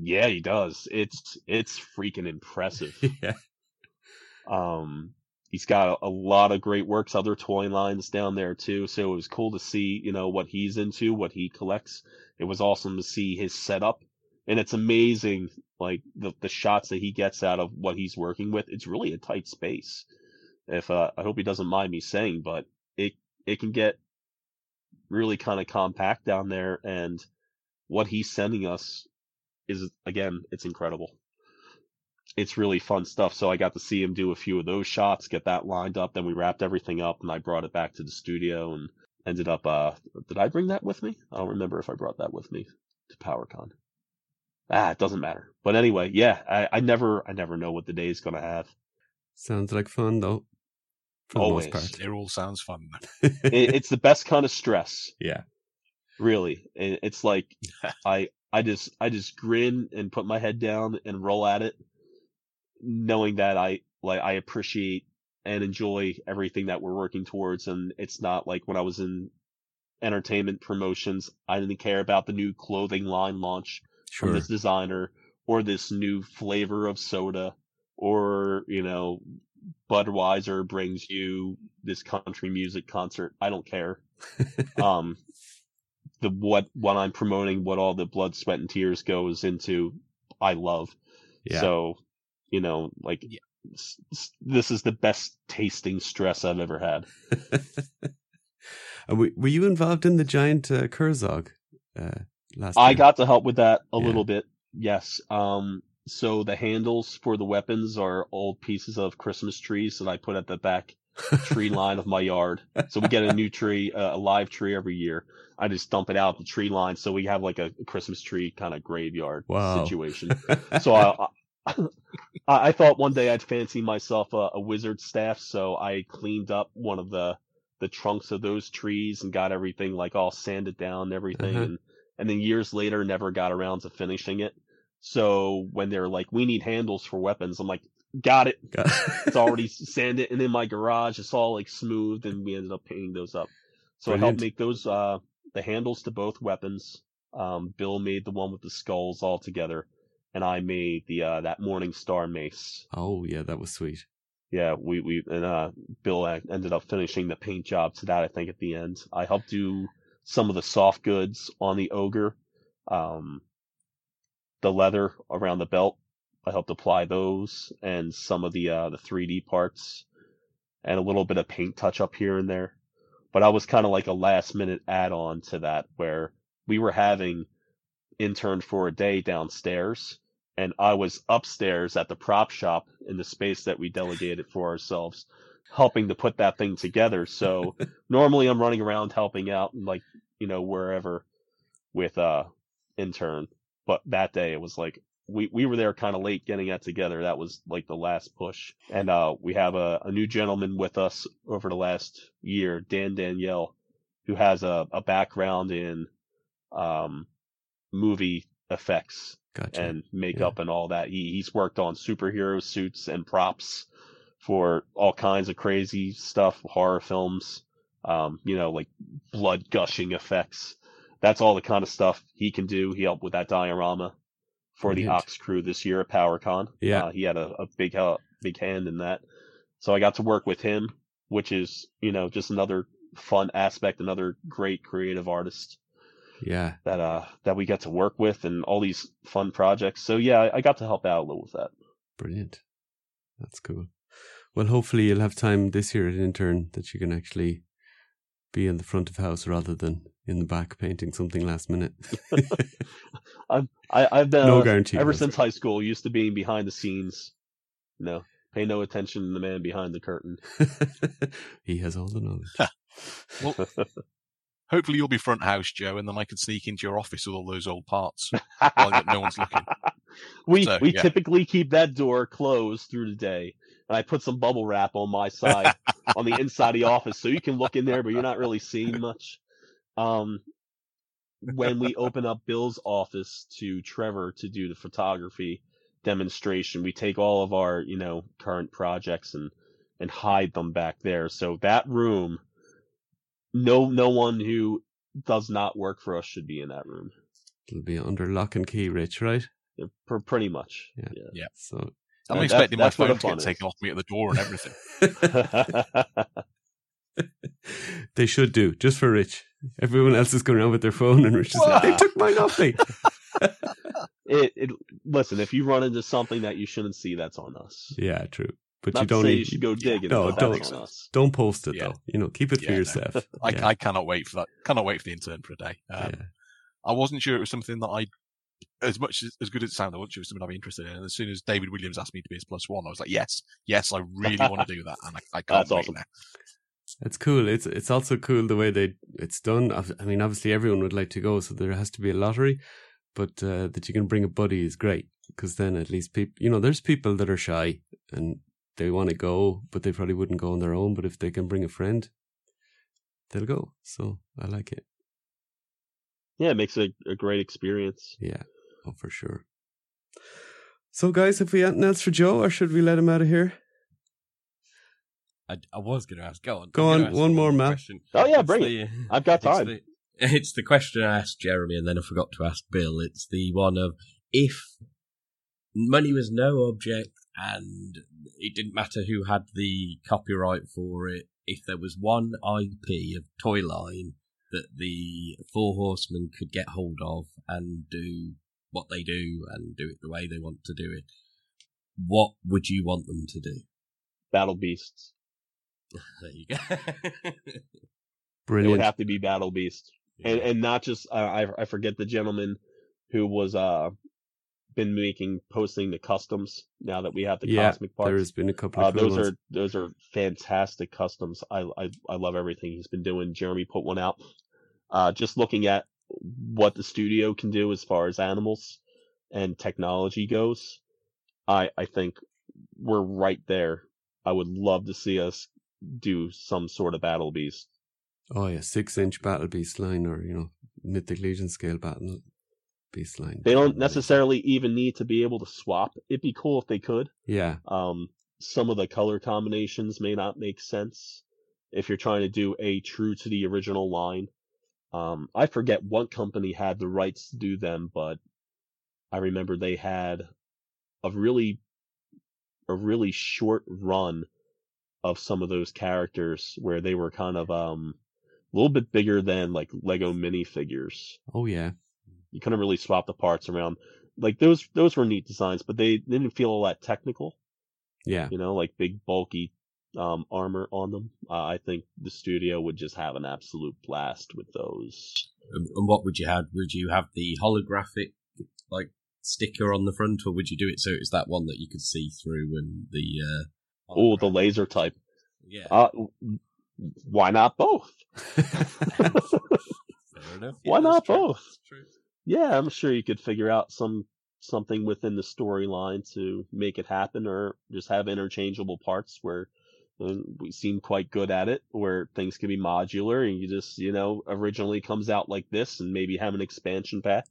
yeah, he does. It's it's freaking impressive. yeah. Um, he's got a, a lot of great works, other toy lines down there too. So it was cool to see, you know, what he's into, what he collects. It was awesome to see his setup, and it's amazing like the the shots that he gets out of what he's working with, it's really a tight space. If uh, I hope he doesn't mind me saying, but it it can get really kind of compact down there, and what he's sending us is again, it's incredible. It's really fun stuff. So I got to see him do a few of those shots, get that lined up. Then we wrapped everything up, and I brought it back to the studio and ended up. uh Did I bring that with me? I don't remember if I brought that with me to PowerCon. Ah, it doesn't matter. But anyway, yeah, I, I never, I never know what the day is gonna have. Sounds like fun though. For the Always. most part. It all sounds fun. It, it's the best kind of stress. yeah. really And it's like i i just i just grin and put my head down and roll at it knowing that i like i appreciate and enjoy everything that we're working towards and it's not like when i was in entertainment promotions i didn't care about the new clothing line launch from this designer or this new flavor of soda or you know budweiser brings you this country music concert i don't care um the what what I'm promoting, what all the blood, sweat, and tears goes into, I love. yeah. So, you know, like Yeah. this is the best tasting stress I've ever had. were, were you involved in the giant uh, Kurzog uh, last I year? got to help with that a Yeah. little bit. Yes. Um. So the handles for the weapons are old pieces of Christmas trees that I put at the back tree line of my yard. So we get a new tree, uh, a live tree every year. I just dump it out the tree line, so we have like a Christmas tree kind of graveyard Wow. situation. so I, I, I thought one day I'd fancy myself a, a wizard staff, so I cleaned up one of the the trunks of those trees and got everything like all sanded down and everything, Uh-huh. and and then years later never got around to finishing it. So when they're like, we need handles for weapons, I'm like, got it. Got- It's already sanded, and in my garage, it's all like smooth, and we ended up painting those up. So I helped make those uh the handles to both weapons. Um, Bill made the one with the skulls all together, and I made the uh that Morning Star mace. oh yeah, that was sweet. Yeah, we we and uh Bill uh, ended up finishing the paint job to that. I think at the end, I helped do some of the soft goods on the ogre, um, the leather around the belt. I helped apply those and some of the uh the 3D parts, and a little bit of paint touch up here and there. But I was kind of like a last minute add on to that where we were having interned for a day downstairs and I was upstairs at the prop shop in the space that we delegated for ourselves, helping to put that thing together. So normally I'm running around helping out and like, you know, wherever with uh intern. But that day it was like we, we were there kind of late getting that together. That was like the last push. And uh we have a, a new gentleman with us over the last year, Dan Danielle, who has a, a background in um movie effects Gotcha. and makeup and all that. He he's worked on superhero suits and props for all kinds of crazy stuff, horror films, um, you know, like blood gushing effects. That's all the kind of stuff he can do. He helped with that diorama for the Ox crew this year at PowerCon. Yeah. Uh, he had a, a big uh, big hand in that. So I got to work with him, which is, you know, just another fun aspect, another great creative artist yeah. that uh that we get to work with and all these fun projects. So yeah, I, I got to help out a little with that. Brilliant. That's cool. Well, hopefully you'll have time this year at intern that you can actually be in the front of house rather than in the back painting something last minute. I I've been No uh, guarantee. ever that's since high school used to being behind the scenes. No, pay no attention to the man behind the curtain. he has all the knowledge. Well, hopefully you'll be front house, Joe, and then I can sneak into your office with all those old parts. While no one's looking. we So, we yeah. typically keep that door closed through the day, and I put some bubble wrap on my side on the inside of the office, so you can look in there, but you're not really seeing much. Um, when we open up Bill's office to Trevor to do the photography demonstration, we take all of our you know current projects and and hide them back there. So that room, no no one who does not work for us should be in that room. It'll be under lock and key, Rich, right? Pr- pretty much. Yeah. Yeah. So I'm expecting that's- my that's phone to fun get taken off me at the door and everything. they should do, just for Rich. Everyone else is going around with their phone, and Rich is like, they took mine off me. it, it listen. If you run into something that you shouldn't see, that's on us. Yeah, true. But Not you don't say need, you should go dig it. No, but don't- on us. don't post it Yeah. though. You know, keep it for Yeah, no. yourself. I, yeah. I cannot wait for that. Cannot wait for the intern for a day. Um, yeah. I wasn't sure it was something that I, as much as, as good as it sounded, I wasn't sure it was something I'd be interested in. And as soon as David Williams asked me to be his plus one, I was like, yes, yes, I really want to do that, and I, I can't That's wait awesome. now. It's cool. It's it's also cool the way they it's done. I've- I mean, obviously everyone would like to go, so there has to be a lottery. But uh, that you can bring a buddy is great because then at least people, you know, there's people that are shy and they want to go, but they probably wouldn't go on their own. But if they can bring a friend, they'll go. So I like it. Yeah, it makes it a great experience. Yeah, oh for sure. So guys, have we anything else for Joe, or should we let him out of here? I, I was going to ask. Go on. Go on, one more, Matt. question. Oh yeah, It's bring it. the- I've got It's time. the, it's the question I asked Jeremy and then I forgot to ask Bill. It's the one of if money was no object and it didn't matter who had the copyright for it, if there was one IP of toy line that the Four Horsemen could get hold of and do what they do and do it the way they want to do it, what would you want them to do? Battle Beasts. There you go. Brilliant. It would have to be Battle Beast, and and not just I I- I forget the gentleman who was uh been making posting the customs now that we have the yeah, cosmic parts. there has been a couple Uh, those ones. are those are fantastic customs. I, I I love everything he's been doing. Jeremy put one out. Uh, just looking at what the studio can do as far as animals and technology goes, I I think we're right there. I would love to see us do some sort of battle beast. Oh yeah, six inch battle beast line or you know mythic legion scale battle beast line. They don't necessarily even need to be able to swap. It'd be cool if they could. Yeah, Um, some of the color combinations may not make sense if you're trying to do a true to the original line. Um, I forget what company had the rights to do them, but I remember they had a really, a really short run of some of those characters where they were kind of, um, a little bit bigger than like Lego minifigures oh yeah, you couldn't really swap the parts around. Like those, those were neat designs, but they didn't feel all that technical. yeah. You know, like big bulky um, armor on them. Uh, I think the studio would just have an absolute blast with those. And, and what would you have? Would you have the holographic like sticker on the front, or would you do it so it's that one that you could see through and the? Uh, Oh, the laser type. Yeah, Uh, why not both? fair enough. why Yeah, not both? True. Yeah, I'm sure you could figure out some something within the storyline to make it happen, or just have interchangeable parts where uh, we seem quite good at it, where things can be modular, and you just you know originally comes out like this, and maybe have an expansion pack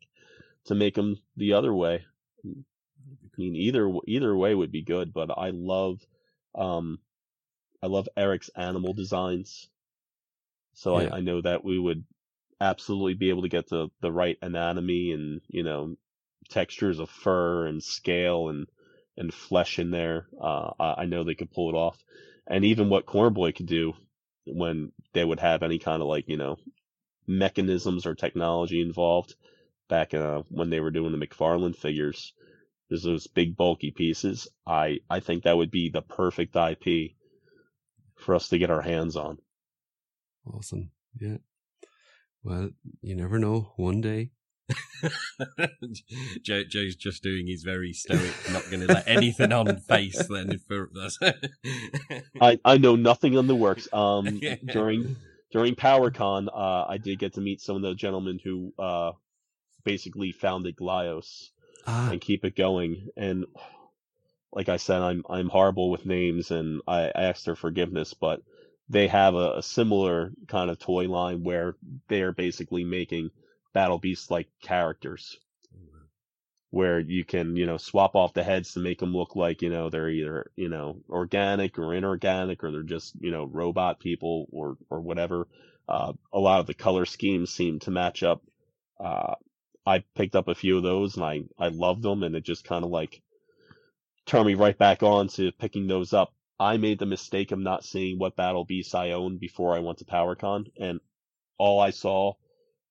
to make them the other way. I mean, either either way would be good, but I love, um, I love Eric's animal designs, so Yeah. I, I know that we would absolutely be able to get the the right anatomy and you know textures of fur and scale and and flesh in there. Uh, I, know they could pull it off, and even what Cornboy could do when they would have any kind of like you know mechanisms or technology involved back uh, when they were doing the McFarlane figures. There's those big bulky pieces. I I think that would be the perfect IP for us to get our hands on. Awesome. Yeah. Well, you never know. One day. Joe, Joe's just doing his very stoic, not going to let anything on face. Then for that's I, I know nothing on the works. Um, during during PowerCon, uh, I did get to meet some of the gentlemen who uh, basically founded Glyos Ah, and keep it going. And like I said, I'm I'm horrible with names, and I, I asked their forgiveness, but they have a, a similar kind of toy line where they're basically making Battle beasts like characters. Where you can, you know, swap off the heads to make them look like, you know, they're either, you know, organic or inorganic, or they're just, you know, robot people or or whatever. Uh, a lot of the color schemes seem to match up. Uh, I picked up a few of those and I, I loved them and it just kind of like turned me right back on to picking those up. I made the mistake of not seeing what Battle Beasts I owned before I went to PowerCon and all I saw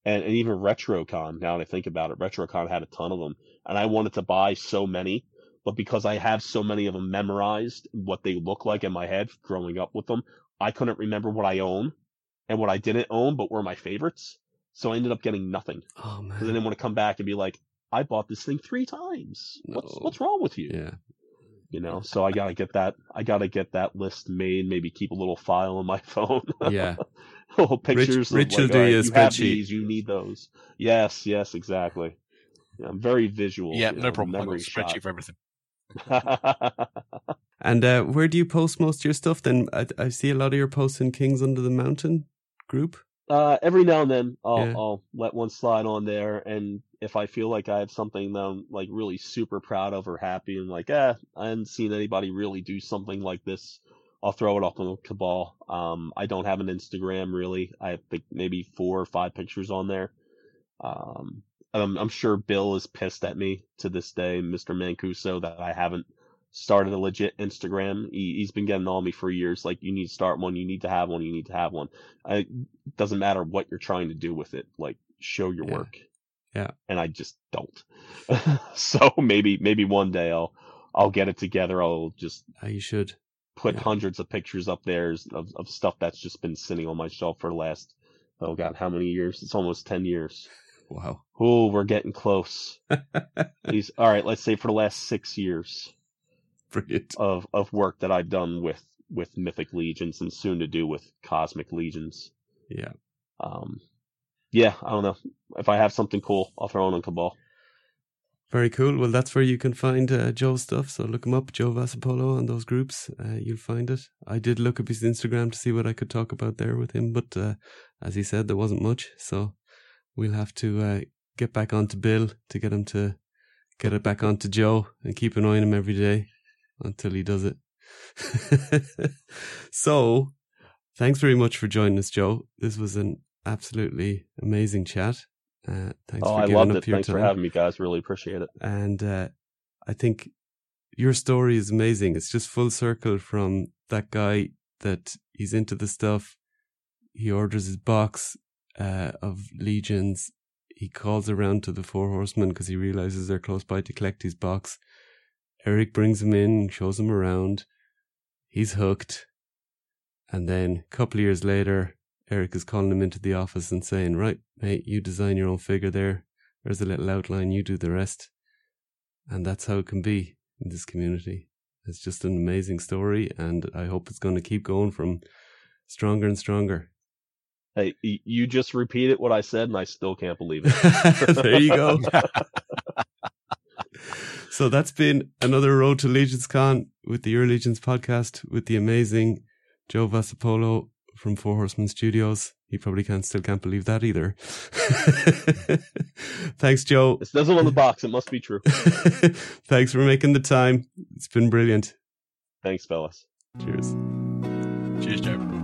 and, and even RetroCon. Now that I think about it, RetroCon had a ton of them, and I wanted to buy so many, but because I have so many of them memorized, what they look like in my head growing up with them, I couldn't remember what I own and what I didn't own, but were my favorites. So I ended up getting nothing Oh because I didn't want to come back and be like, I bought this thing three times. What's what's wrong with you? Yeah. You know, so I gotta get that. I gotta get that list made. Maybe keep a little file on my phone. Yeah. little pictures. Rich of will do "All right, you spreadsheet." these. You need those. Yes. Yes. Exactly. Yeah, I'm very visual. Yeah, no know, problem. I've got a memory spreadsheet for everything. And uh, where do you post most of your stuff? Then I, I see a lot of your posts in Kings Under the Mountain group. Uh, every now and then I'll, Yeah. I'll let one slide on there. And if I feel like I have something that I'm like really super proud of or happy and like, eh, I haven't seen anybody really do something like this, I'll throw it up on the Cabal. Um, I don't have an Instagram really. I think maybe four or five pictures on there. Um, I'm, I'm sure Bill is pissed at me to this day, Mr. Mancuso, that I haven't started a legit Instagram. He, he's been getting on me for years. Like, you need to start one. You need to have one. You need to have one. I, doesn't matter what you're trying to do with it. Like, show your Yeah. work. Yeah. And I just don't. so maybe, maybe one day I'll, I'll get it together. I'll just Uh, you should. put Yeah. hundreds of pictures up there of, of stuff that's just been sitting on my shelf for the last, oh God, how many years? It's almost 10 years. Wow. Oh, we're getting close. These, all right, let's say for the last six years Brilliant. of, of work that I've done with, with Mythic Legions and soon to do with Cosmic Legions. Yeah. Um, yeah, I don't know. If I have something cool, I'll throw on Cabal. Very cool. Well, that's where you can find uh, Joe's stuff. So look him up, Joe Vasapollo, on those groups. Uh, you'll find it. I did look up his Instagram to see what I could talk about there with him, but uh, as he said, there wasn't much. So we'll have to uh, get back onto Bill to get him to get it back onto Joe and keep an eye on him every day until he does it. so, thanks very much for joining us, Joe. This was an absolutely amazing chat. Uh, thanks oh, for I giving loved up it. your Thanks time for having me, guys. Really appreciate it. and uh, I think your story is amazing. It's just full circle from that guy that he's into the stuff. He orders his box uh, of legions. He calls around to the four horsemen because he realizes they're close by to collect his box. Eric brings him in, shows him around. He's hooked. And then a couple of years later, Eric is calling him into the office and saying, Right, mate, you design your own figure there. There's a little outline, you do the rest. And that's how it can be in this community. It's just an amazing story, and I hope it's going to keep going from stronger and stronger. Hey, you just repeated what I said, and I still can't believe it. there you go. so that's been another Road to Legions Con with the Euro Legions podcast with the amazing Joe Vasapollo from Four Horsemen Studios. He probably can't still can't believe that either. Thanks, Joe. It says it on the box. It must be true. Thanks for making the time. It's been brilliant. Thanks, fellas. Cheers. Cheers, Joe.